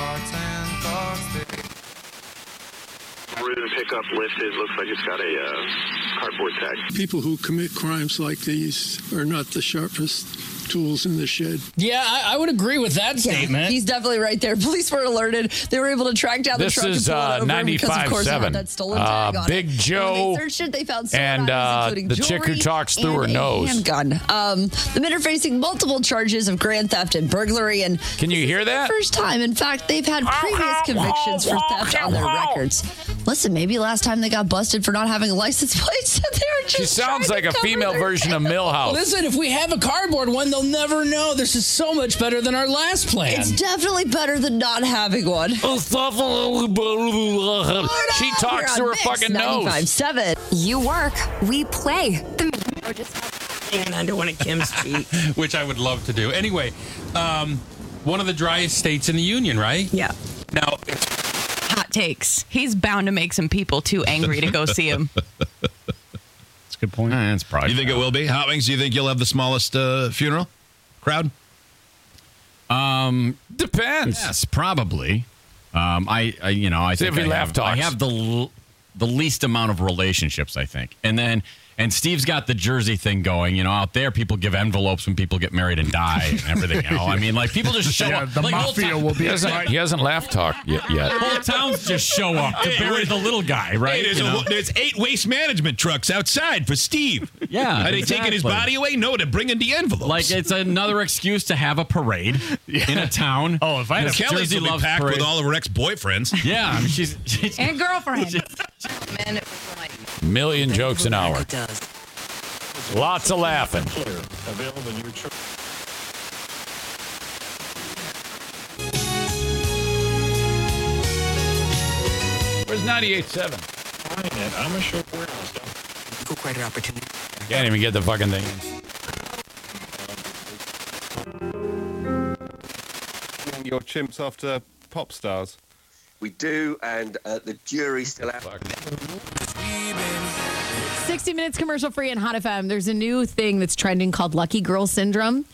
Room pickup listed. Looks like it's got a uh, cardboard tag. People who commit crimes like these are not the sharpest tools in the shed. Yeah, I, I would agree with that statement. He's definitely right there. [laughs] Police were alerted. They were able to track down the truck. This truck is and pull uh, because, of course, it 95.7. had that stolen Uh, tag on Big it. Joe When they searched it, they found and, items, uh, including the chick who talks through her nose. Handgun. Um, the men are facing multiple charges of grand theft and burglary. And Can you hear that? first time. In fact, they've had previous convictions for theft on their records. Listen, maybe last time they got busted for not having a license [laughs] plate, so they were just. She sounds like a female version of [laughs] Milhouse. Listen, if we have a cardboard one, they'll never know. This is so much better than our last plan. It's definitely better than not having one. [laughs] She talks through her fucking nose. 95.7. You work, we play. The And under one of Kim's feet. [laughs] which I would love to do. Anyway, um, one of the driest states in the union, right? Yeah. Now, Hot takes. He's bound to make some people too angry to go see him. [laughs] That's a good point. That's probably. You think it will be? Hot Wings, do you think you'll have the smallest uh, funeral crowd? Um, Depends. Yes, probably. Um, I, I, you know, I See think if he I laugh have, I have the l- the least amount of relationships, I think, and then. And Steve's got the Jersey thing going. You know, out there, people give envelopes when people get married and die and everything. You know, I mean, like people just show Yeah, up. the like, whole mafia town- will be He hasn't, he hasn't laugh talked yet. yet. Whole towns just show up to bury the little guy, right? Hey, there's, You a, there's eight waste management trucks outside for Steve. Yeah, Are they taking his body away? No, they're bringing the envelopes. Like it's another excuse to have a parade in a town. [laughs] Oh, if I had a Kelly's Jersey will be loves packed parades. with all of her ex-boyfriends. [laughs] Yeah, I mean, she's, she's And girlfriend. [laughs] Million jokes an hour. Lots of laughing. Available in your. Where's 98.7? I'm a short warehouse. Equal credit opportunity. Can't even get the fucking thing. in. Your chimps after pop stars. We do, and uh, the jury's still out. 60 minutes commercial free in Hot FM. There's a new thing that's trending called Lucky Girl Syndrome.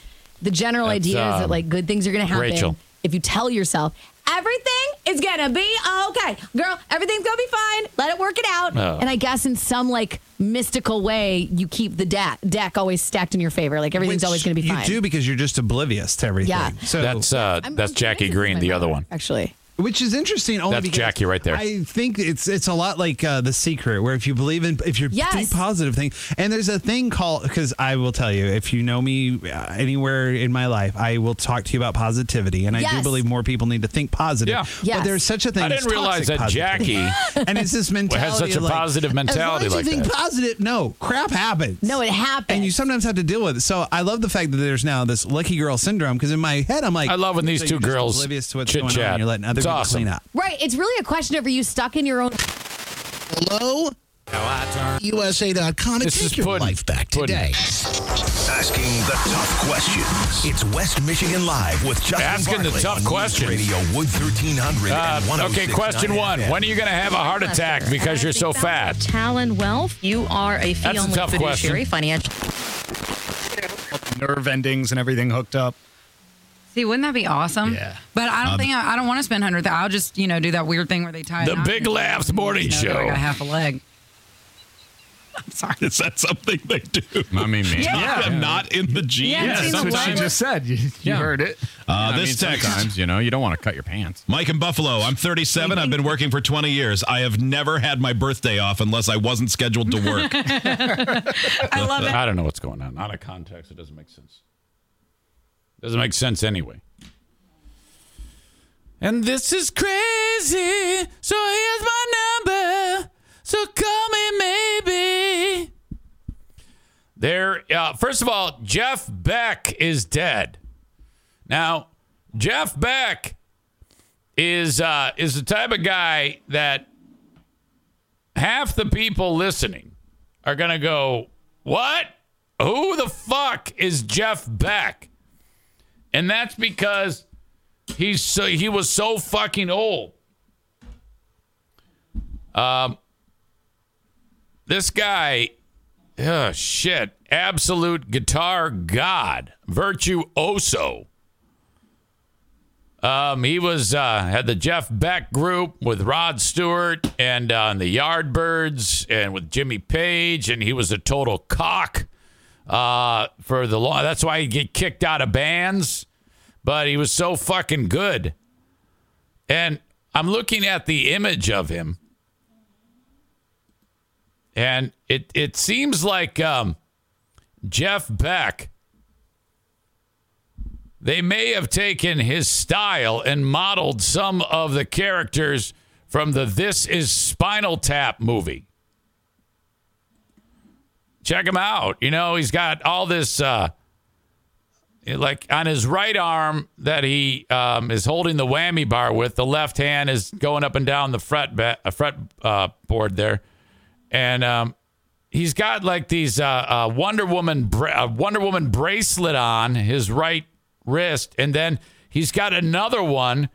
The general That's, idea is um, that like good things are going to happen Rachel. if you tell yourself everything is going to be okay. Girl, everything's going to be fine. Let it work it out. Oh. And I guess in some like mystical way, you keep the deck deck always stacked in your favor. Like everything's Which always going to be you do because you're just oblivious to everything. Yeah. So That's uh, I'm- that's I'm Jackie Green, the my other one. Actually. Which is interesting. Only That's because Jackie right there. I think it's it's a lot like uh, the secret, where if you believe in, if you Yes. think positive thing, and there's a thing called because I will tell you, if you know me uh, anywhere in my life, I will talk to you about positivity, and I do believe more people need to think positive. Yeah. Yes. But there's such a thing. I didn't realize toxic that positivity. Jackie [laughs] and it's this mentality has such a like, positive mentality as long like as you think that. positive, no crap happens. No, it happens. And you sometimes have to deal with it. So I love the fact that there's now this lucky girl syndrome because in my head I'm like, I love when these so two girls oblivious to what's chit going on, chat. and you're letting other It's people awesome. clean up. Right. It's really a question of are you stuck in your own Hello? USA.com and This is take your pudding. life back Pudding. today. Asking the tough questions. It's West Michigan Live with Justin Asking the Barclay tough on News questions. Radio Wood 1300 Uh, and okay, question one. FM. When are you going to have a heart attack because you're so fat? Talon Wealth, you are a fee That's a only tough fiduciary question. financial. Nerve endings and everything hooked up. See, wouldn't that be awesome? Yeah. But I don't Um, think I, I don't want to spend hundred. I'll just you know do that weird thing where they tie. a The knot Big in it. Laughs morning You know, that I show. got a half a leg. [laughs] Sorry, is that something they do? I mean, maybe. Yeah. I'm not in the jeans. Yeah, That's what she just said. You, you Yeah. heard it. Uh, I mean, this text. sometimes, you know, you don't want to cut your pants. Mike in Buffalo. I'm 37. I've been working for 20 years. I have never had my birthday off unless I wasn't scheduled to work. [laughs] I love it. I don't know what's going on. Out of context, it doesn't make sense. Doesn't make sense anyway. And this is crazy. So here's my number. So call me maybe. There. Uh, first of all, Jeff Beck is dead. Now, Jeff Beck is uh, is the type of guy that half the people listening are gonna go, "What? Who the fuck is Jeff Beck?" And that's because he's so he was so fucking old. Um, this guy, oh shit, absolute guitar god, virtuoso. Um, he was uh, had the Jeff Beck group with Rod Stewart and uh, the Yardbirds and with Jimmy Page, and he was a total cock uh, for the law. That's why he get kicked out of bands, but he was so fucking good. And I'm looking at the image of him, and it it seems like um, Jeff Beck. They may have taken his style and modeled some of the characters from the This Is Spinal Tap movie. Check him out. You know, he's got all this, uh, like on his right arm that he um, is holding the whammy bar with. The left hand is going up and down the fret ba- uh, fret uh, board there, and um, he's got like these uh, uh, Wonder Woman bra- uh, Wonder Woman bracelet on his right wrist, and then he's got another one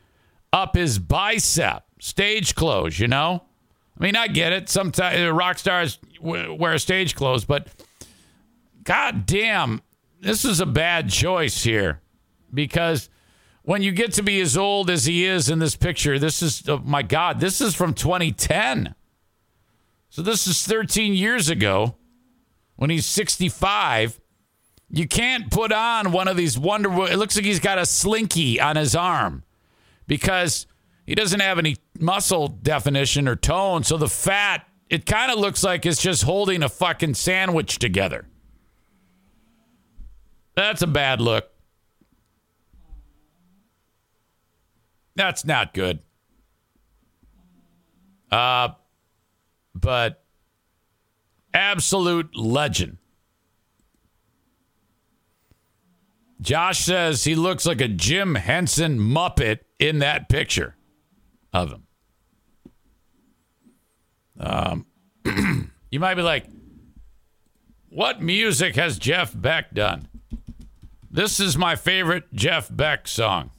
up his bicep, stage clothes. You know, I mean, I get it. Sometimes uh, rock stars wear stage clothes, but god damn, this is a bad choice here because when you get to be as old as he is in this picture, this is, oh my God, this is from 2010. So this is 13 years ago when he's 65. You can't put on one of these Wonder It looks like he's got a slinky on his arm because he doesn't have any muscle definition or tone. So the fat, it kind of looks like it's just holding a fucking sandwich together. That's a bad look. That's not good. Uh, but absolute legend. Josh says he looks like a Jim Henson Muppet in that picture of him. Um, [clears throat] you might be like, what music has Jeff Beck done? This is my favorite Jeff Beck song.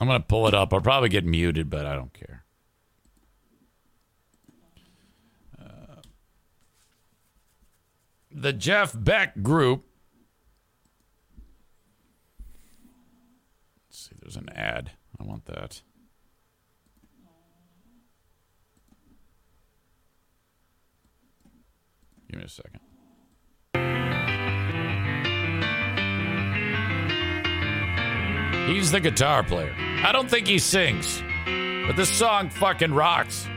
I'm going to pull it up. I'll probably get muted, but I don't care. Uh, the Jeff Beck group. Let's see, there's an ad. I want that. Give me a second. He's the guitar player. I don't think he sings, but this song fucking rocks.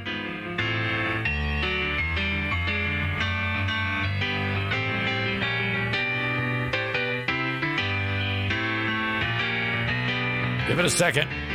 Give it a second.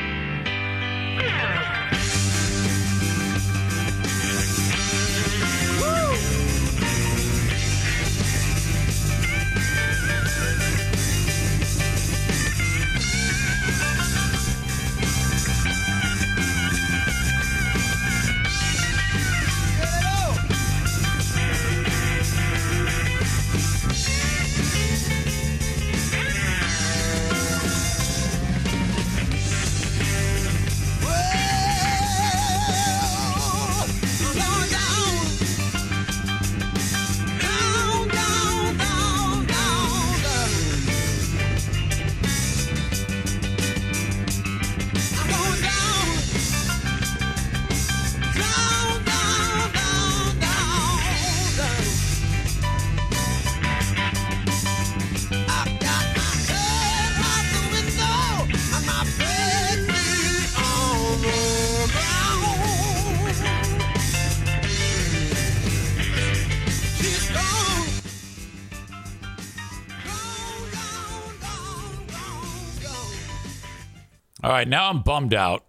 Right, now I'm bummed out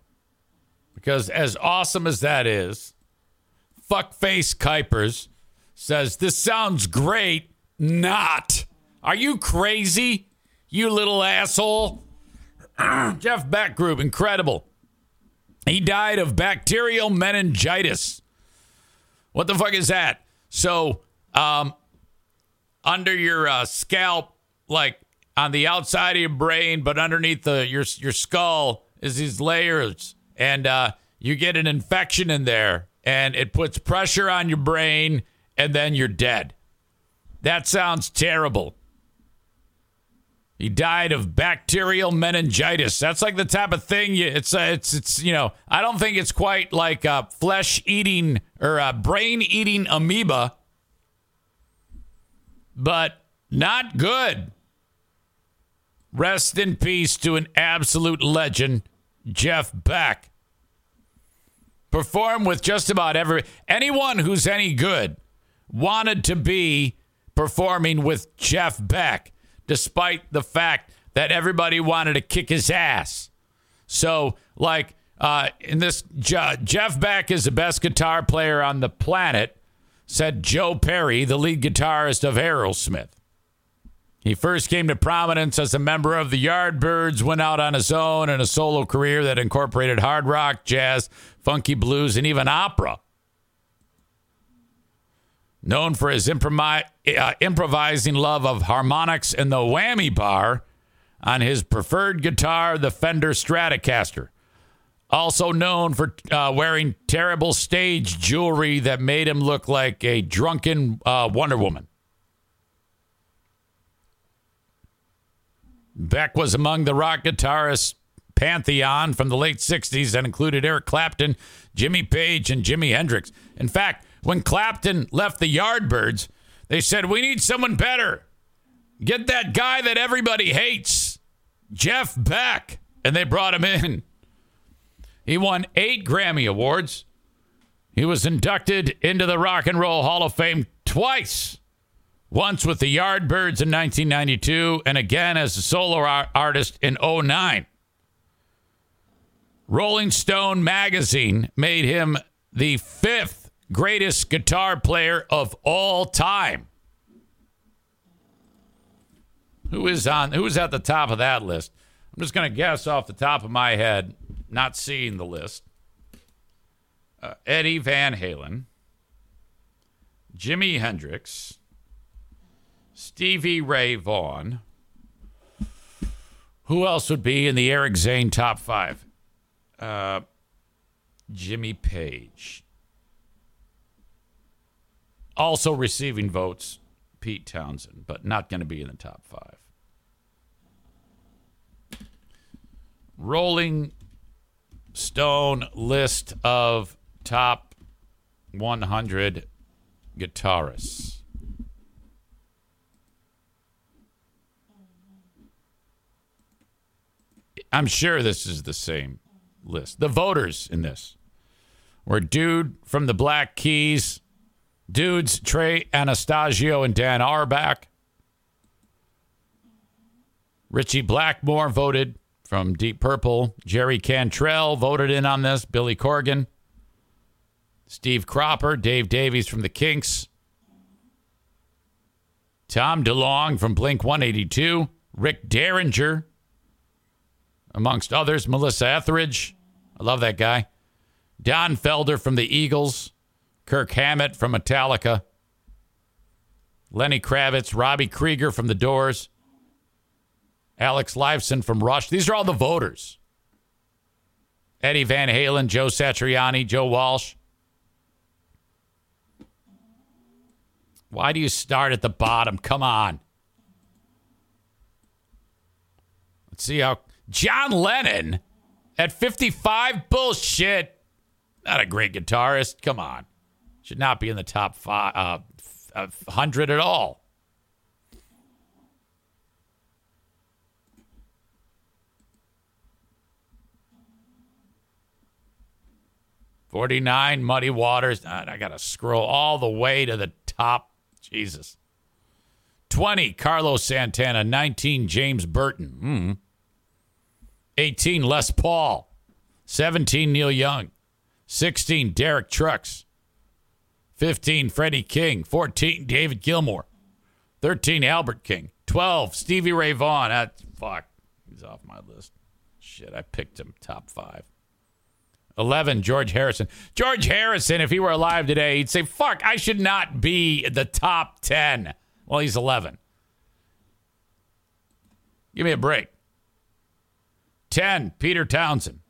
because as awesome as that is, fuckface Kuipers says this sounds great. Not. Are you crazy? You little asshole. [clears throat] Jeff Beck Group, incredible. He died of bacterial meningitis. What the fuck is that? So, um, under your uh, scalp, like on the outside of your brain, but underneath the your your skull is these layers, and uh, you get an infection in there, and it puts pressure on your brain, and then you're dead. That sounds terrible. He died of bacterial meningitis. That's like the type of thing you, it's uh, it's it's you know I don't think it's quite like a flesh eating or a brain eating amoeba, but not good. Rest in peace to an absolute legend, Jeff Beck. Perform with just about every anyone who's any good wanted to be performing with Jeff Beck, despite the fact that everybody wanted to kick his ass. So, like, uh, in this, Je- Jeff Beck is the best guitar player on the planet, said Joe Perry, the lead guitarist of Aerosmith. He first came to prominence as a member of the Yardbirds, went out on his own in a solo career that incorporated hard rock, jazz, funky blues, and even opera. Known for his uh, improvising love of harmonics and the whammy bar on his preferred guitar, the Fender Stratocaster. Also known for uh, wearing terrible stage jewelry that made him look like a drunken uh, Wonder Woman. Beck was among the rock guitarists pantheon from the late 60s that included Eric Clapton, Jimmy Page, and Jimi Hendrix. In fact, when Clapton left the Yardbirds, they said, We need someone better. Get that guy that everybody hates, Jeff Beck. And they brought him in. He won eight Grammy Awards. He was inducted into the Rock and Roll Hall of Fame twice. Once with the Yardbirds in 1992 and again as a solo ar- artist in 09. Rolling Stone magazine made him the fifth greatest guitar player of all time. Who is on who is at the top of that list? I'm just going to guess off the top of my head, not seeing the list. Uh, Eddie Van Halen, Jimi Hendrix, Stevie Ray Vaughan. Who else would be in the Eric Zane top five? Uh, Jimmy Page. Also receiving votes, Pete Townshend, but not going to be in the top five. Rolling Stone list of top 100 guitarists. I'm sure this is the same list. The voters in this were dude from the Black Keys, dudes Trey Anastasio and Dan Auerbach. Ritchie Blackmore voted from Deep Purple. Jerry Cantrell voted in on this. Billy Corgan. Steve Cropper, Dave Davies from the Kinks. Tom DeLonge from Blink 182. Rick Derringer, amongst others. Melissa Etheridge. I love that guy. Don Felder from the Eagles. Kirk Hammett from Metallica. Lenny Kravitz, Robbie Krieger from The Doors. Alex Lifeson from Rush. These are all the voters. Eddie Van Halen, Joe Satriani, Joe Walsh. Why do you start at the bottom? Come on. Let's see how John Lennon at 55 bullshit. Not a great guitarist. Come on. Should not be in the top five, uh, uh, 100 at all. Forty-nine Muddy Waters. I got to scroll all the way to the top. Jesus. Twenty Carlos Santana. Nineteen James Burton. Hmm. 18 Les Paul. 17 Neil Young. 16 Derek Trucks. 15 Freddie King. 14 David Gilmour. 13 Albert King. 12 Stevie Ray Vaughan. Ah, fuck. He's off my list. Shit, I picked him top five. 11 George Harrison. George Harrison, if he were alive today, he'd say, fuck, I should not be the top 10. Well, he's 11. Give me a break. 10, Peter Townshend.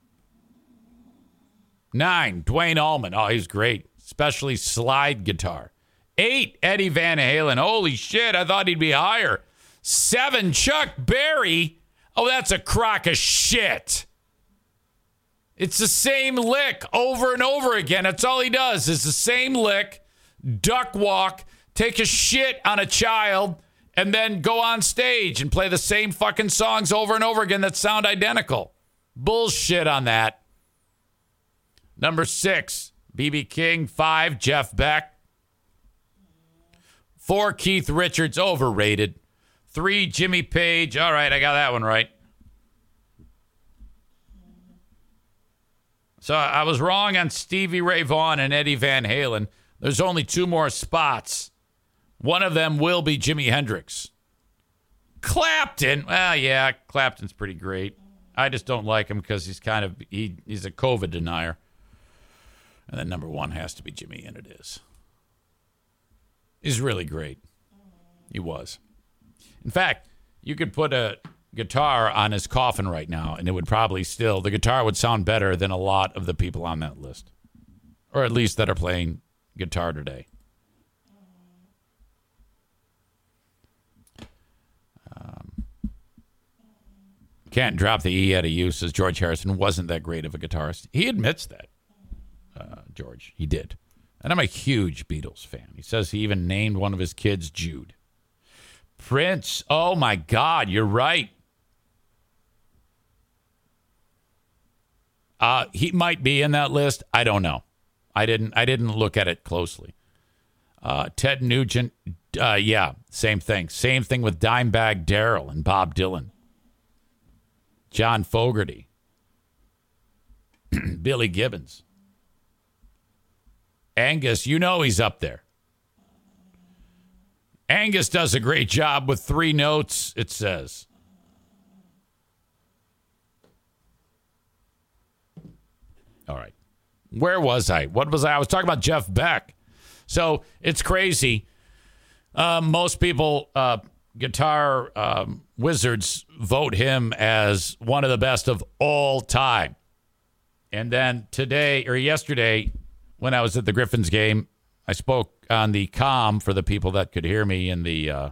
9, Duane Allman. Oh, he's great, especially slide guitar. 8, Eddie Van Halen. Holy shit, I thought he'd be higher. 7, Chuck Berry. Oh, that's a crock of shit. It's the same lick over and over again. That's all he does is the same lick, duck walk, take a shit on a child, and then go on stage and play the same fucking songs over and over again that sound identical. Bullshit on that. Number six, BB King. Five, Jeff Beck. Four, Keith Richards, overrated. Three, Jimmy Page. All right, I got that one right. So I was wrong on Stevie Ray Vaughan and Eddie Van Halen. There's only two more spots. One of them will be Jimi Hendrix. Clapton, well, yeah, Clapton's pretty great. I just don't like him because he's kind of he, he's a COVID denier. And then number one has to be Jimi, and it is. He's really great. He was. In fact, you could put a guitar on his coffin right now, and it would probably still the guitar would sound better than a lot of the people on that list, or at least that are playing guitar today. Can't drop the E out of use, says George Harrison wasn't that great of a guitarist. He admits that, uh, George. He did. And I'm a huge Beatles fan. He says he even named one of his kids Jude. Prince. Oh my God, you're right. Uh, he might be in that list. I don't know. I didn't. I didn't look at it closely. Uh, Ted Nugent. Uh, yeah, same thing. Same thing with Dimebag Darrell and Bob Dylan. John Fogerty. [clears throat] Billy Gibbons. Angus, you know he's up there. Angus does a great job with three notes, it says. All right. Where was I? What was I? I was talking about Jeff Beck. So it's crazy. Uh, most people, uh, guitar um, wizards, vote him as one of the best of all time. And then today or yesterday, when I was at the Griffins game, I spoke on the com for the people that could hear me in the, uh,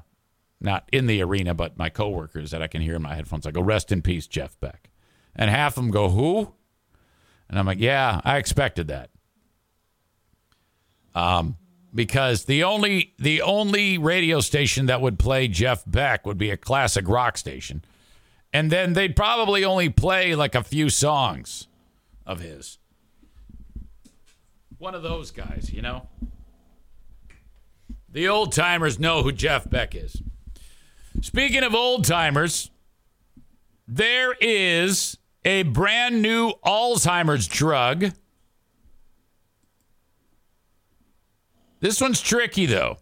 not in the arena, but my coworkers that I can hear in my headphones. I go, rest in peace, Jeff Beck. And half of them go, who? And I'm like, yeah, I expected that. Um, because the only the only radio station that would play Jeff Beck would be a classic rock station, and then they'd probably only play like a few songs of his. One of those guys, you know. The old timers know who Jeff Beck is. Speaking of old timers, there is a brand new Alzheimer's drug. This one's tricky though.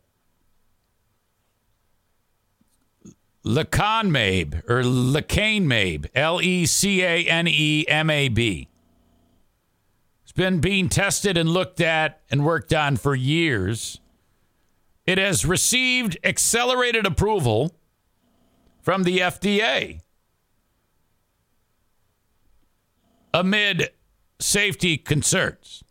Lecanemab or Lecanemab, L E C A N E M A B. It's been being tested and looked at and worked on for years. It has received accelerated approval from the FDA amid safety concerns.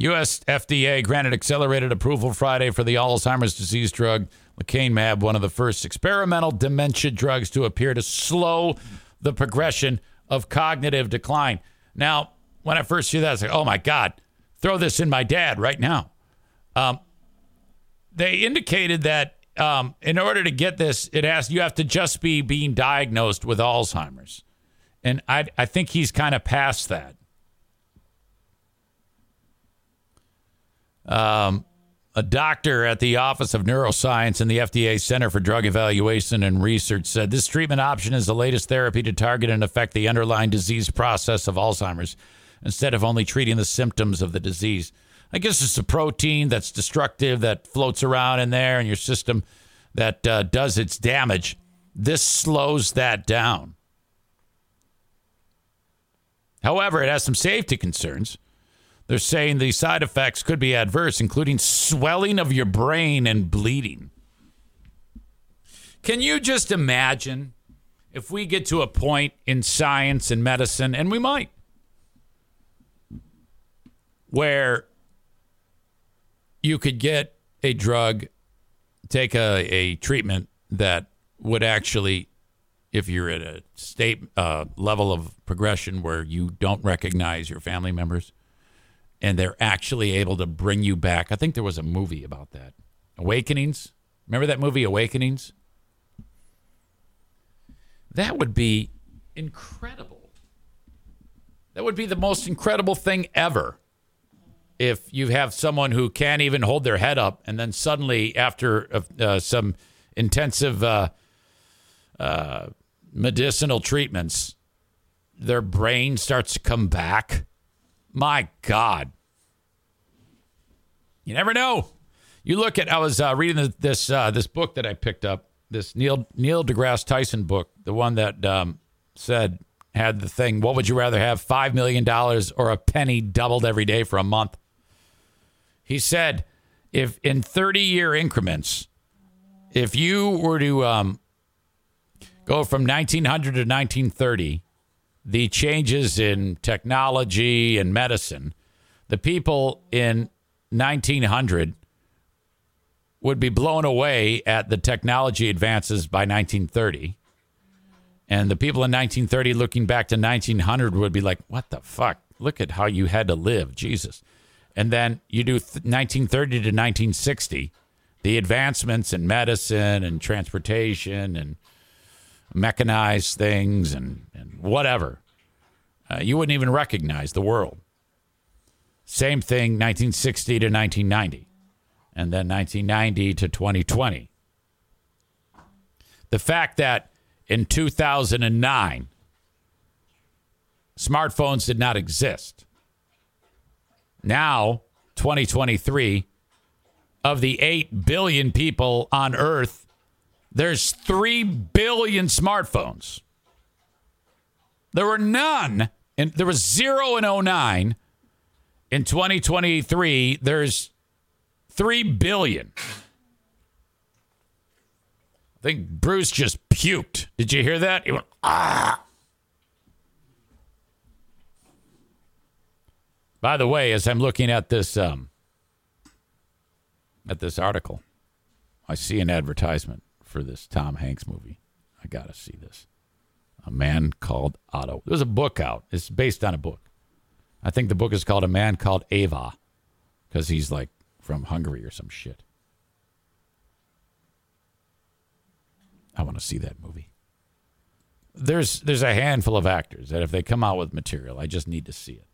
U.S. FDA granted accelerated approval Friday for the Alzheimer's disease drug lecanemab, one of the first experimental dementia drugs to appear to slow the progression of cognitive decline. Now, when I first see that, I was like, "Oh my God, throw this in my dad right now." Um, they indicated that um, in order to get this, it has you have to just be being diagnosed with Alzheimer's, and I I think he's kind of past that. Um, a doctor at the Office of Neuroscience and the FDA Center for Drug Evaluation and Research said this treatment option is the latest therapy to target and affect the underlying disease process of Alzheimer's instead of only treating the symptoms of the disease. I guess it's a protein that's destructive that floats around in there in your system that uh, does its damage. This slows that down. However, it has some safety concerns. They're saying the side effects could be adverse, including swelling of your brain and bleeding. Can you just imagine if we get to a point in science and medicine, and we might, where you could get a drug, take a, a treatment that would actually, if you're at a state uh, level of progression where you don't recognize your family members, and they're actually able to bring you back. I think there was a movie about that. Awakenings. Remember that movie, Awakenings? That would be incredible. That would be the most incredible thing ever. If you have someone who can't even hold their head up, and then suddenly, after uh, some intensive uh, uh, medicinal treatments, their brain starts to come back. My God. You never know. You look at, I was uh, reading this uh, this book that I picked up, this Neil Neil deGrasse Tyson book, the one that um, said, had the thing, what would you rather have, $5 million or a penny doubled every day for a month? He said, if in 30 year increments, if you were to um, go from 1900 to 1930, the changes in technology and medicine, the people in 1900 would be blown away at the technology advances by 1930. And the people in 1930 looking back to 1900 would be like, what the fuck? Look at how you had to live. Jesus. And then you do th- 1930 to 1960, the advancements in medicine and transportation and mechanized things and, and whatever. Uh, you wouldn't even recognize the world. Same thing 1960 to 1990, and then 1990 to 2020. The fact that in 2009, smartphones did not exist. Now, 2023, of the 8 billion people on Earth, there's 3 billion smartphones. There were none, and there was zero in 09. In 2023, there's 3 billion. I think Bruce just puked. Did you hear that? He went, ah. By the way, as I'm looking at this um, at this article, I see an advertisement for this Tom Hanks movie. I gotta see this. A man called Otto. There's a book out. It's based on a book. I think the book is called A Man Called Ava, because he's like from Hungary or some shit. I want to see that movie. There's there's a handful of actors that if they come out with material, I just need to see it.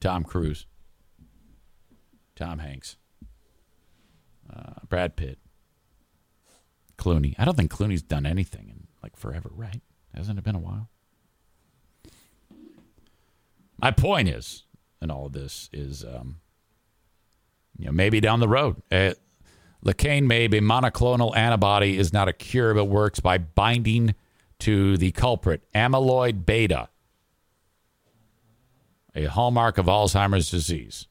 Tom Cruise, Tom Hanks, uh, Brad Pitt, Clooney. I don't think Clooney's done anything in like forever, right? Hasn't it been a while? My point is, in all of this, is um, you know maybe down the road, uh, Lecanemab monoclonal antibody is not a cure, but works by binding to the culprit, amyloid beta, a hallmark of Alzheimer's disease.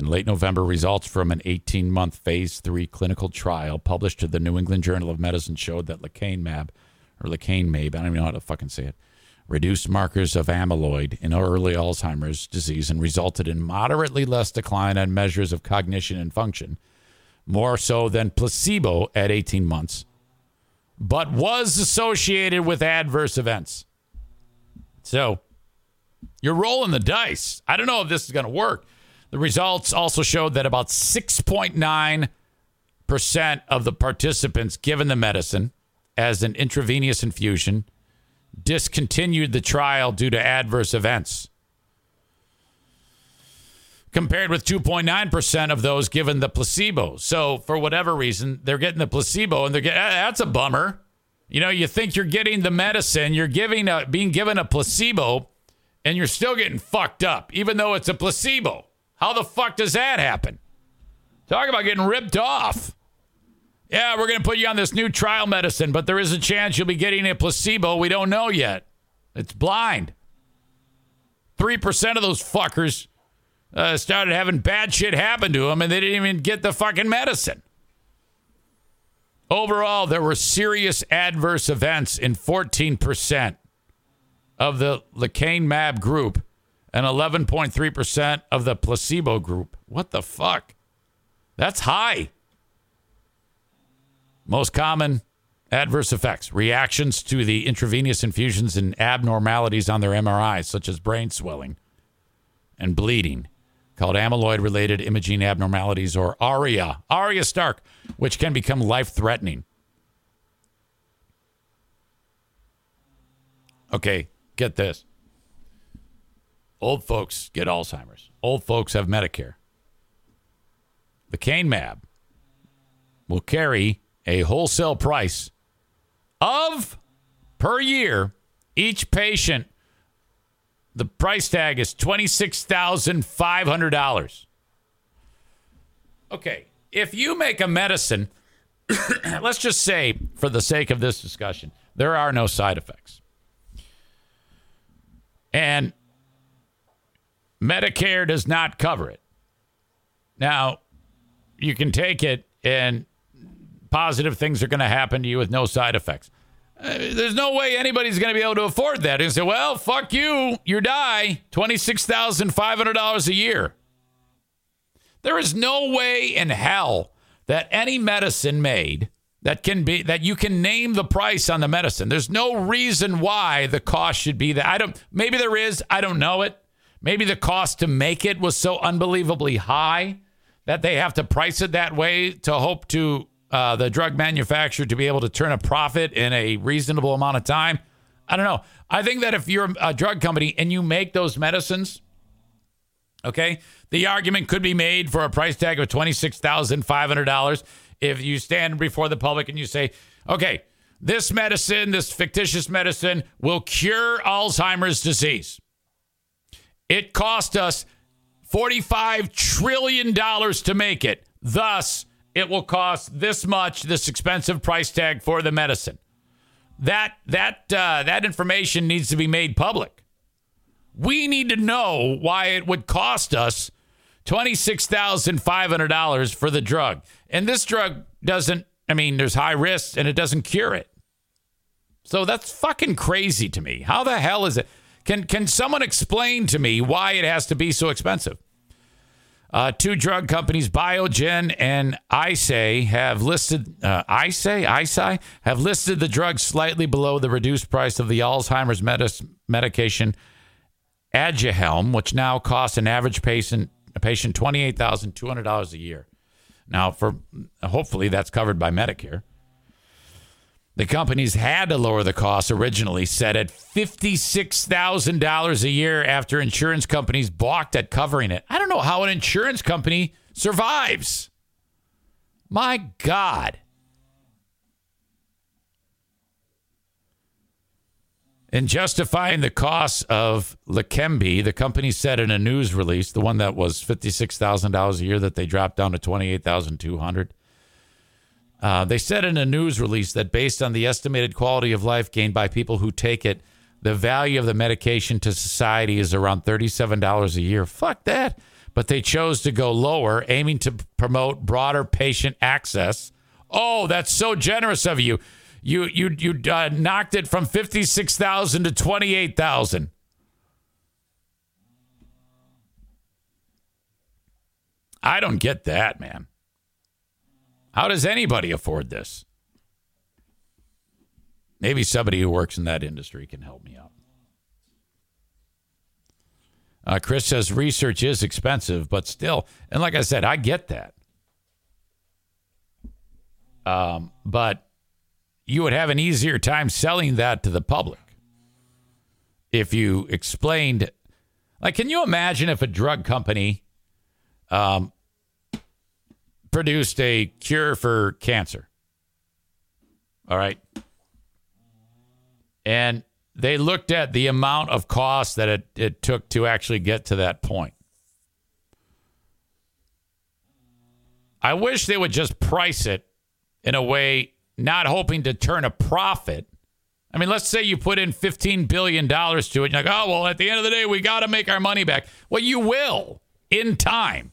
In late November, results from an 18 month phase three clinical trial published to the New England Journal of Medicine showed that lecanemab, or lecanemab, I don't even know how to fucking say it, reduced markers of amyloid in early Alzheimer's disease and resulted in moderately less decline on measures of cognition and function, more so than placebo at 18 months, but was associated with adverse events. So you're rolling the dice. I don't know if this is going to work. The results also showed that about 6.9% of the participants given the medicine as an intravenous infusion discontinued the trial due to adverse events, compared with 2.9% of those given the placebo. So, for whatever reason, they're getting the placebo and they're getting eh, that's a bummer. You know, you think you're getting the medicine, you're giving a, being given a placebo, and you're still getting fucked up, even though it's a placebo. How the fuck does that happen? Talk about getting ripped off. Yeah, we're going to put you on this new trial medicine, but there is a chance you'll be getting a placebo. We don't know yet. It's blind. 3% of those fuckers uh, started having bad shit happen to them and they didn't even get the fucking medicine. Overall, there were serious adverse events in 14% of the lecanemab group and 11.3% of the placebo group. What the fuck? That's high. Most common adverse effects reactions to the intravenous infusions and abnormalities on their MRIs, such as brain swelling and bleeding, called amyloid related imaging abnormalities or ARIA, ARIA Stark, which can become life threatening. Okay, get this. Old folks get Alzheimer's. Old folks have Medicare. Lecanemab will carry a wholesale price of per year each patient the price tag is $26,500. Okay, if you make a medicine [coughs] let's just say for the sake of this discussion there are no side effects. And Medicare does not cover it. Now, you can take it and positive things are going to happen to you with no side effects. Uh, there's no way anybody's going to be able to afford that. And say, well, fuck you, you die, $26,500 a year. There is no way in hell that any medicine made that can be that you can name the price on the medicine. There's no reason why the cost should be that. I don't maybe there is, I don't know it. Maybe the cost to make it was so unbelievably high that they have to price it that way to hope to uh, the drug manufacturer to be able to turn a profit in a reasonable amount of time. I don't know. I think that if you're a drug company and you make those medicines, okay, the argument could be made for a price tag of $26,500 if you stand before the public and you say, okay, this medicine, this fictitious medicine, will cure Alzheimer's disease. It cost us $45 trillion to make it. Thus, it will cost this much, this expensive price tag for the medicine. That that uh, that information needs to be made public. We need to know why it would cost us twenty six thousand five hundred dollars for the drug, and this drug doesn't. I mean, there's high risks, and it doesn't cure it. So that's fucking crazy to me. How the hell is it? Can can someone explain to me why it has to be so expensive? Uh, two drug companies, Biogen and Eisai, have listed uh, Eisai, Eisai have listed the drug slightly below the reduced price of the Alzheimer's medis- medication Aduhelm, which now costs an average patient a patient twenty eight thousand two hundred dollars a year. Now, for hopefully that's covered by Medicare. The companies had to lower the cost originally, set at $56,000 a year after insurance companies balked at covering it. I don't know how an insurance company survives. My God. In justifying the costs of Leqembi, the company said in a news release, the one that was $56,000 a year that they dropped down to 28200 uh, they said in a news release that based on the estimated quality of life gained by people who take it, the value of the medication to society is around $37 a year. Fuck that. But they chose to go lower, aiming to promote broader patient access. Oh, that's so generous of you. You you you uh, knocked it from 56,000 to 28,000. I don't get that, man. How does anybody afford this? Maybe somebody who works in that industry can help me out. Uh, Chris says research is expensive, but still, and like I said, I get that. Um, but you would have an easier time selling that to the public if you explained. Like, can you imagine if a drug company um, produced a cure for cancer. All right. And they looked at the amount of cost that it, it took to actually get to that point. I wish they would just price it in a way not hoping to turn a profit. I mean, let's say you put in $15 billion to it. You're like, oh, well, at the end of the day, we got to make our money back. Well, you will in time.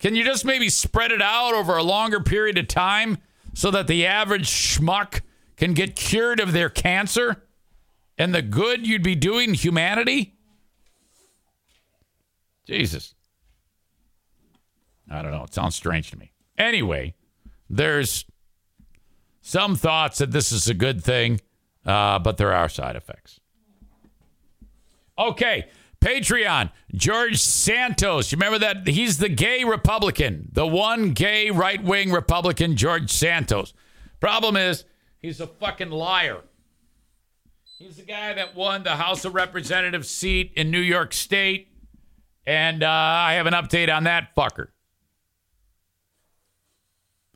Can you just maybe spread it out over a longer period of time so that the average schmuck can get cured of their cancer and the good you'd be doing humanity? Jesus. I don't know. It sounds strange to me. Anyway, there's some thoughts that this is a good thing, uh, but there are side effects. Okay. Patreon, George Santos. You remember that? He's the gay Republican, the one gay right wing Republican, George Santos. Problem is, he's a fucking liar. He's the guy that won the House of Representatives seat in New York State. And uh, I have an update on that fucker.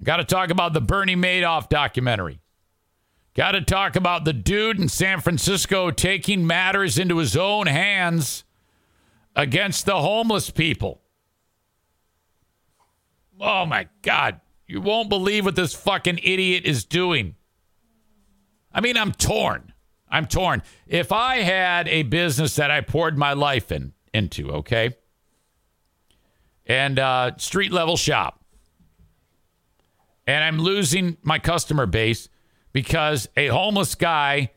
Got to talk about the Bernie Madoff documentary. Got to talk about the dude in San Francisco taking matters into his own hands against the homeless people. Oh my God. You won't believe what this fucking idiot is doing. I mean, I'm torn. I'm torn. If I had a business that I poured my life in into, okay, and uh, street level shop, and I'm losing my customer base because a homeless guy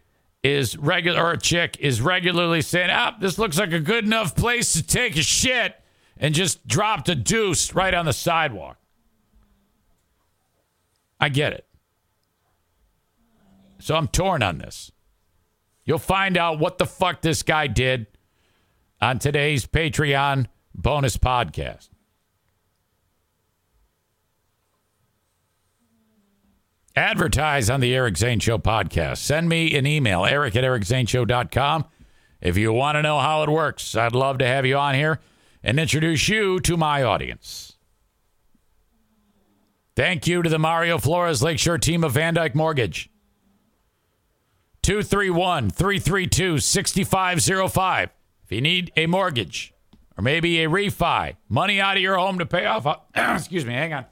is regular or a chick is regularly saying, "Ah, this looks like a good enough place to take a shit," and just dropped a deuce right on the sidewalk. I get it. So I'm torn on this. You'll find out what the fuck this guy did on today's Patreon bonus podcast. Advertise on the Eric Zane Show podcast. Send me an email, eric at ericzaneshow.com. If you want to know how it works, I'd love to have you on here and introduce you to my audience. Thank you to the Mario Flores Lakeshore team of VanDyk Mortgage. 231 332 6505. If you need a mortgage or maybe a refi, money out of your home to pay off, [coughs] excuse me, hang on,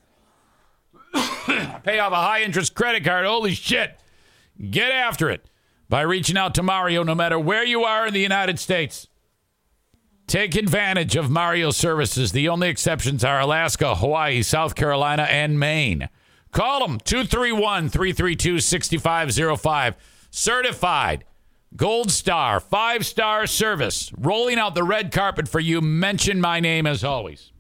[coughs] pay off a high interest credit card, holy shit, get after it by reaching out to Mario no matter where you are in the United States. Take advantage of Mario's services. The only exceptions are Alaska, Hawaii, South Carolina, and Maine. Call them 231 332 6505. Certified Gold Star, five star service, rolling out the red carpet for you. Mention my name as always.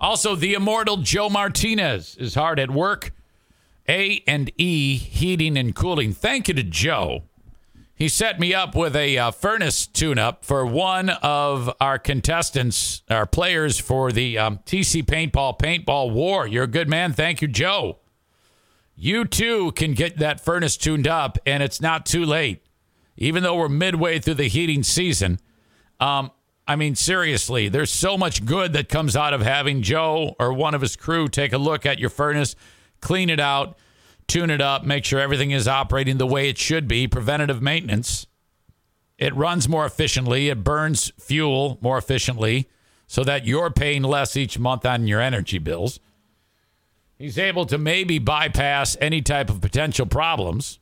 Also, the immortal Joe Martinez is hard at work. A and E Heating and Cooling. Thank you to Joe. He set me up with a uh, furnace tune-up for one of our contestants, our players for the um, TC Paintball Paintball War. You're a good man. Thank you, Joe. You too can get that furnace tuned up, and it's not too late. Even though we're midway through the heating season, um, I mean, seriously, there's so much good that comes out of having Joe or one of his crew take a look at your furnace, clean it out, tune it up, make sure everything is operating the way it should be. Preventative maintenance. It runs more efficiently, it burns fuel more efficiently so that you're paying less each month on your energy bills. He's able to maybe bypass any type of potential problems.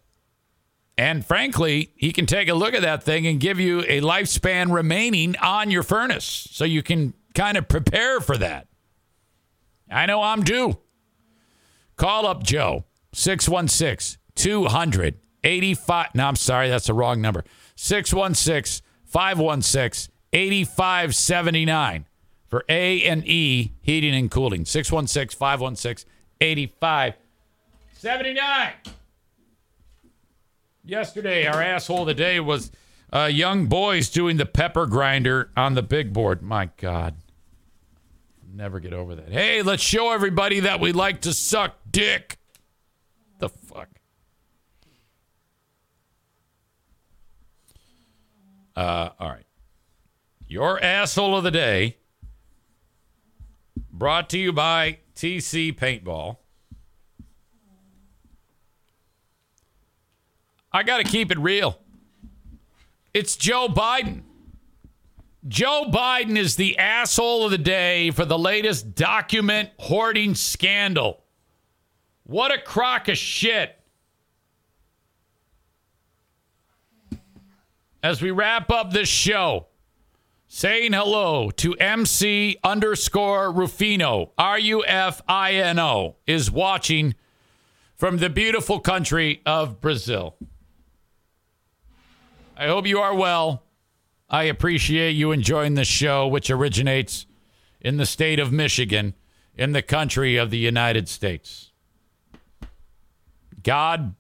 And frankly, he can take a look at that thing and give you a lifespan remaining on your furnace so you can kind of prepare for that. I know I'm due. Call up Joe, 616 200 85. No, I'm sorry, that's the wrong number. 616 516 8579 for A and E Heating and Cooling. 616 516 8579. Yesterday, our asshole of the day was uh, young boys doing the pepper grinder on the big board. My God. Never get over that. Hey, let's show everybody that we like to suck dick. The fuck? Uh, all right. Your asshole of the day brought to you by TC Paintball. I got to keep it real. It's Joe Biden. Joe Biden is the asshole of the day for the latest document hoarding scandal. What a crock of shit. As we wrap up this show, saying hello to MC underscore Rufino, R U F I N O, is watching from the beautiful country of Brazil. I hope you are well. I appreciate you enjoying the show, which originates in the state of Michigan, in the country of the United States. God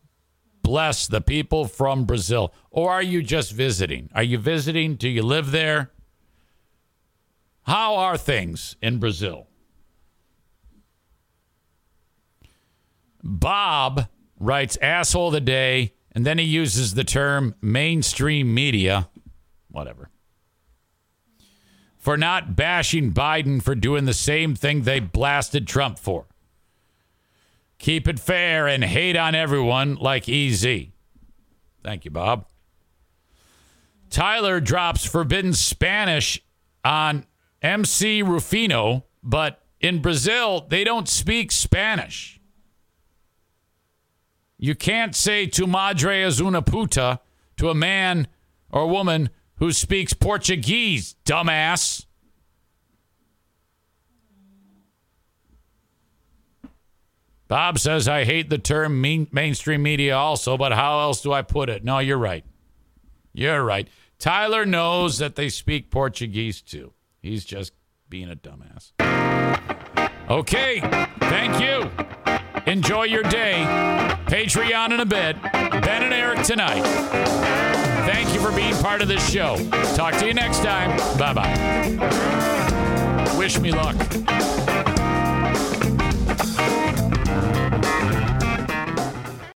bless the people from Brazil. Or are you just visiting? Are you visiting? Do you live there? How are things in Brazil? Bob writes asshole of the day, and then he uses the term mainstream media, whatever, for not bashing Biden for doing the same thing they blasted Trump for. Keep it fair and hate on everyone like EZ. Thank you, Bob. Tyler drops forbidden Spanish on MC Rufino, but in Brazil, they don't speak Spanish. You can't say tu madre es una puta to a man or woman who speaks Portuguese, dumbass. Bob says, I hate the term main, mainstream media also, but how else do I put it? No, you're right. You're right. Tyler knows that they speak Portuguese too. He's just being a dumbass. Okay. Thank you. Enjoy your day. Patreon in a bit. Ben and Eric tonight. Thank you for being part of this show. Talk to you next time. Bye bye. Wish me luck.